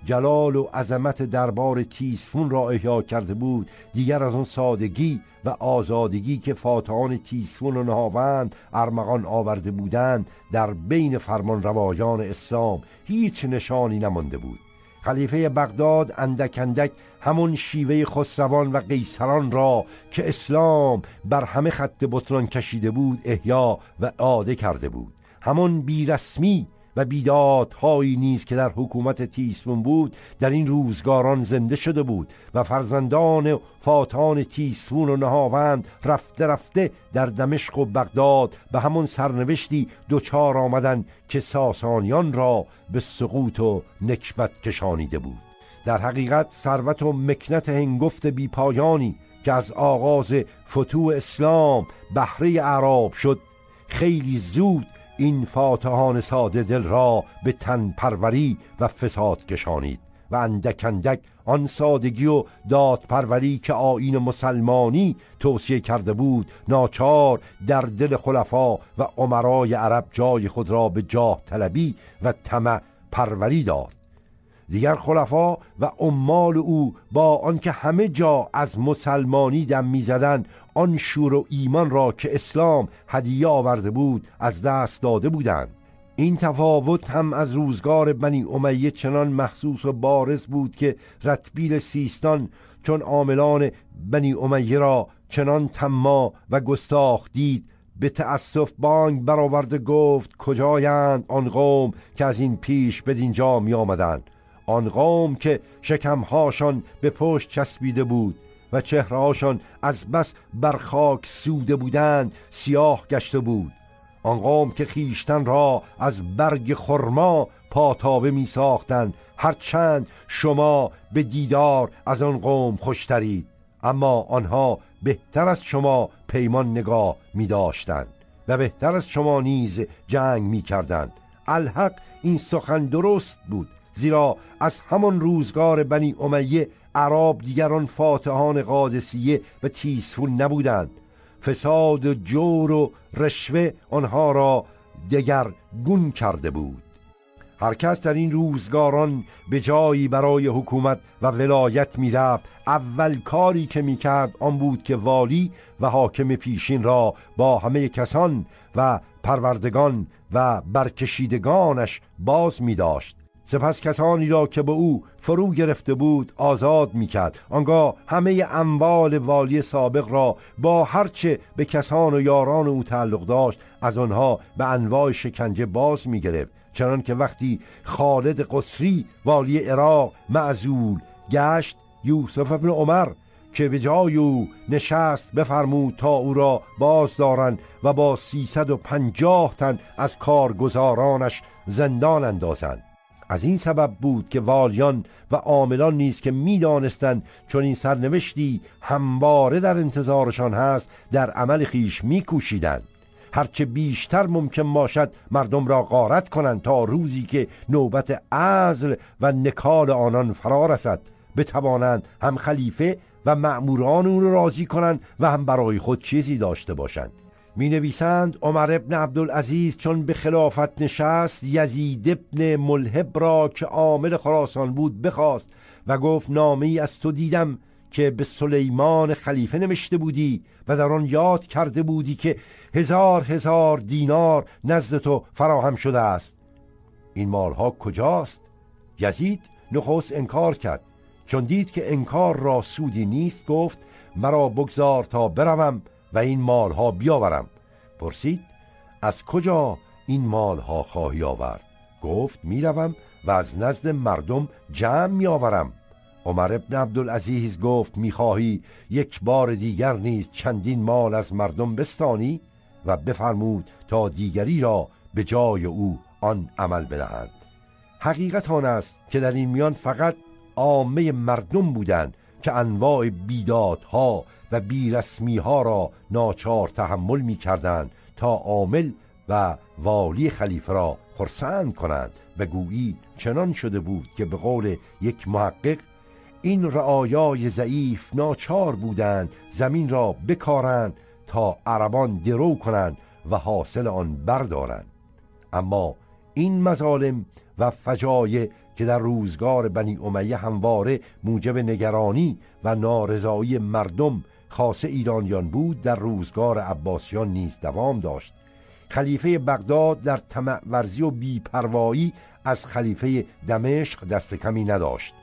[SPEAKER 1] جلال و عظمت دربار تیسفون را احیا کرده بود دیگر از آن سادگی و آزادگی که فاتحان تیسفون و نهاوند ارمغان آورده بودند در بین فرمان روایان اسلام هیچ نشانی نمانده بود. خلیفه بغداد اندک اندک همون شیوه خسروان و قیصران را که اسلام بر همه خط بطران کشیده بود احیا و عاده کرده بود. همون بیرسمی و بیدادهایی نیز که در حکومت تیسفون بود در این روزگاران زنده شده بود و فرزندان فاتان تیسفون و نهاوند رفته رفته در دمشق و بغداد به همون سرنوشتی دوچار آمدن که ساسانیان را به سقوط و نکبت کشانیده بود. در حقیقت ثروت و مکنت هنگفت بیپایانی که از آغاز فتوح اسلام بهره عرب شد خیلی زود این فاتحان ساده دل را به تن پروری و فساد کشانید و اندک اندک آن سادگی و دادپروری که آین مسلمانی توصیه کرده بود ناچار در دل خلفا و عمرای عرب جای خود را به جاه طلبی و طمع پروری داد. دیگر خلفا و عمال او با آنکه همه جا از مسلمانی دم می‌زدند آن شور و ایمان را که اسلام هدیه آورده بود از دست داده بودند. این تفاوت هم از روزگار بنی امیه چنان محسوس و بارز بود که رتبیل سیستان چون عاملان بنی امیه را چنان تما و گستاخ دید به تأسف بانگ برآورده گفت کجایند آن قوم که از این پیش بدینجا می آمدند آن قوم که شکمهاشان به پشت چسبیده بود. و چهرهاشان از بس بر خاک سوده بودند سیاه گشته بود. آن قوم که خیشتن را از برگ خرما پاتابه می ساختند هرچند شما به دیدار از آن قوم خوشترید اما آنها بهتر از شما پیمان نگاه می داشتند و بهتر از شما نیز جنگ می کردند الحق این سخن درست بود زیرا از همان روزگار بنی امیه عرب دیگران فاتحان قادسیه و تیسفون نبودند. فساد و جور و رشوه آنها را دگر گون کرده بود. هر کس در این روزگاران به جایی برای حکومت و ولایت می‌رفت اول کاری که می‌کرد آن بود که والی و حاکم پیشین را با همه کسان و پروردگان و برکشیدگانش باز می داشت سپس کسانی را که به او فرو گرفته بود آزاد می‌کرد. آنگاه همه اموال والی سابق را با هرچه به کسان و یاران او تعلق داشت از آنها به انواع شکنجه باز می‌گرفت. چنان که وقتی خالد قصری والی عراق معزول گشت یوسف ابن عمر که به جای او نشست بفرمود تا او را باز دارند و با سیصد و پنجاه تن از کارگزارانش زندان اندازند. از این سبب بود که والیان و عاملان نیز که می‌دانستند چون این سرنوشتی همواره در انتظارشان هست در عمل خیش میکوشیدند. هرچه بیشتر ممکن باشد مردم را غارت کنند تا روزی که نوبت عزل و نکال آنان فرا رسد بتوانند هم خلیفه و مأموران او را راضی کنند و هم برای خود چیزی داشته باشند. می نویسند عمر ابن عبدالعزیز چون به خلافت نشست یزید ابن ملحب را که عامل خراسان بود بخواست و گفت نامه ای از تو دیدم که به سلیمان خلیفه نمشته بودی و در آن یاد کرده بودی که هزار هزار دینار نزد تو فراهم شده است این مالها کجاست؟ یزید نخست انکار کرد چون دید که انکار را سودی نیست گفت مرا بگذار تا بروم و این مالها بیاورم. پرسید از کجا این مالها خواهی آورد؟ گفت می‌روم و از نزد مردم جمع میآورم. عمر ابن عبدالعزیز گفت می‌خواهی یک بار دیگر نیز چندین مال از مردم بستانی و بفرمود تا دیگری را به جای او آن عمل بدهند. حقیقت آن است که در این میان فقط عامه مردم بودند که انواع بیدادها و بیرسمی ها را ناچار تحمل می کردند تا عامل و والی خلیفه را خرسند کنند و گویی چنان شده بود که به قول یک محقق این رعایای ضعیف ناچار بودند زمین را بکارند تا عربان درو کنند و حاصل آن بردارند. اما این مظالم و فجایع که در روزگار بنی امیه همواره موجب نگرانی و نارضایی مردم خاصه ایرانیان بود در روزگار عباسیان نیز دوام داشت. خلیفه بغداد در طمع ورزی و بیپروایی از خلیفه دمشق دست کمی نداشت.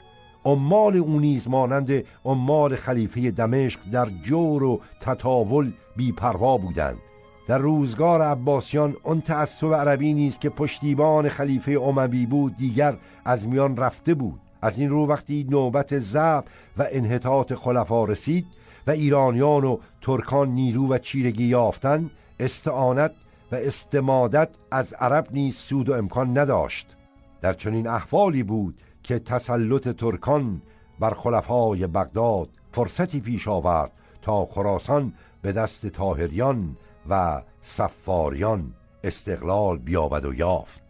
[SPEAKER 1] عمال او نیز مانند عمال خلیفه دمشق در جور و تطاول بیپروا بودند. در روزگار عباسیان اون تعصب عربی نیست که پشتیبان خلیفه اموی بود دیگر از میان رفته بود. از این رو وقتی نوبت ضعف و انحطاط خلفا رسید و ایرانیان و ترکان نیرو و چیرگی یافتند استعانت و استمادت از عرب نیز سود و امکان نداشت. در چنین احوالی بود که تسلط ترکان بر خلفای بغداد فرصتی پیش آورد تا خراسان به دست تاهریان و سفاریان استقلال بیابد و یافت.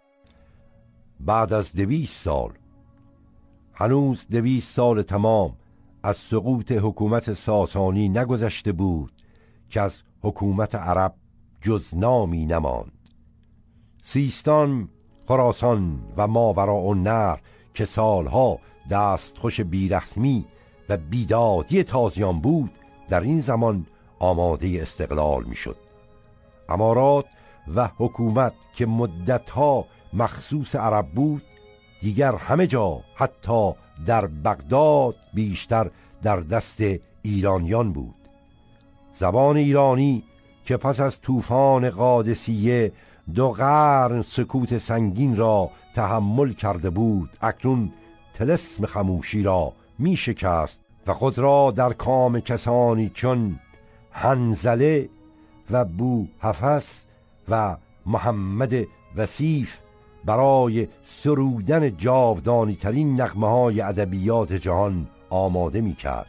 [SPEAKER 1] بعد از دویست سال هنوز دویست سال تمام از سقوط حکومت ساسانی نگذشته بود که از حکومت عرب جز نامی نماند سیستان خراسان و ماورا و نر که سالها دستخوش بیرحمی و بیدادی تازیان بود در این زمان آماده استقلال می‌شد. امارات و حکومت که مدتها مخصوص عرب بود دیگر همه جا حتی در بغداد بیشتر در دست ایرانیان بود. زبان ایرانی که پس از طوفان قادسیه دو قرن سکوت سنگین را تحمل کرده بود اکنون تلسم خموشی را می شکست و خود را در کام کسانی چون هنزله و بو حفظ و محمد وسیف برای سرودن جاودانی ترین نغمه های ادبیات جهان آماده می کرد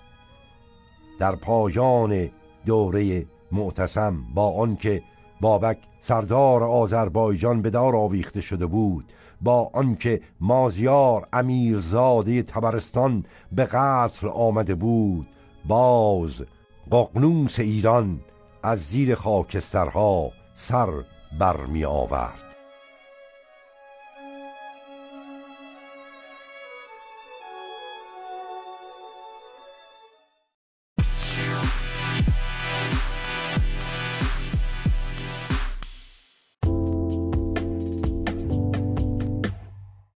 [SPEAKER 1] در پایان دوره معتصم با آنکه بابک سردار آذربایجان به دار آویخته شده بود با آنکه مازیار امیرزاده تبرستان به قتل آمده بود باز ققنوس ایران از زیر خاکسترها سر برمی آورد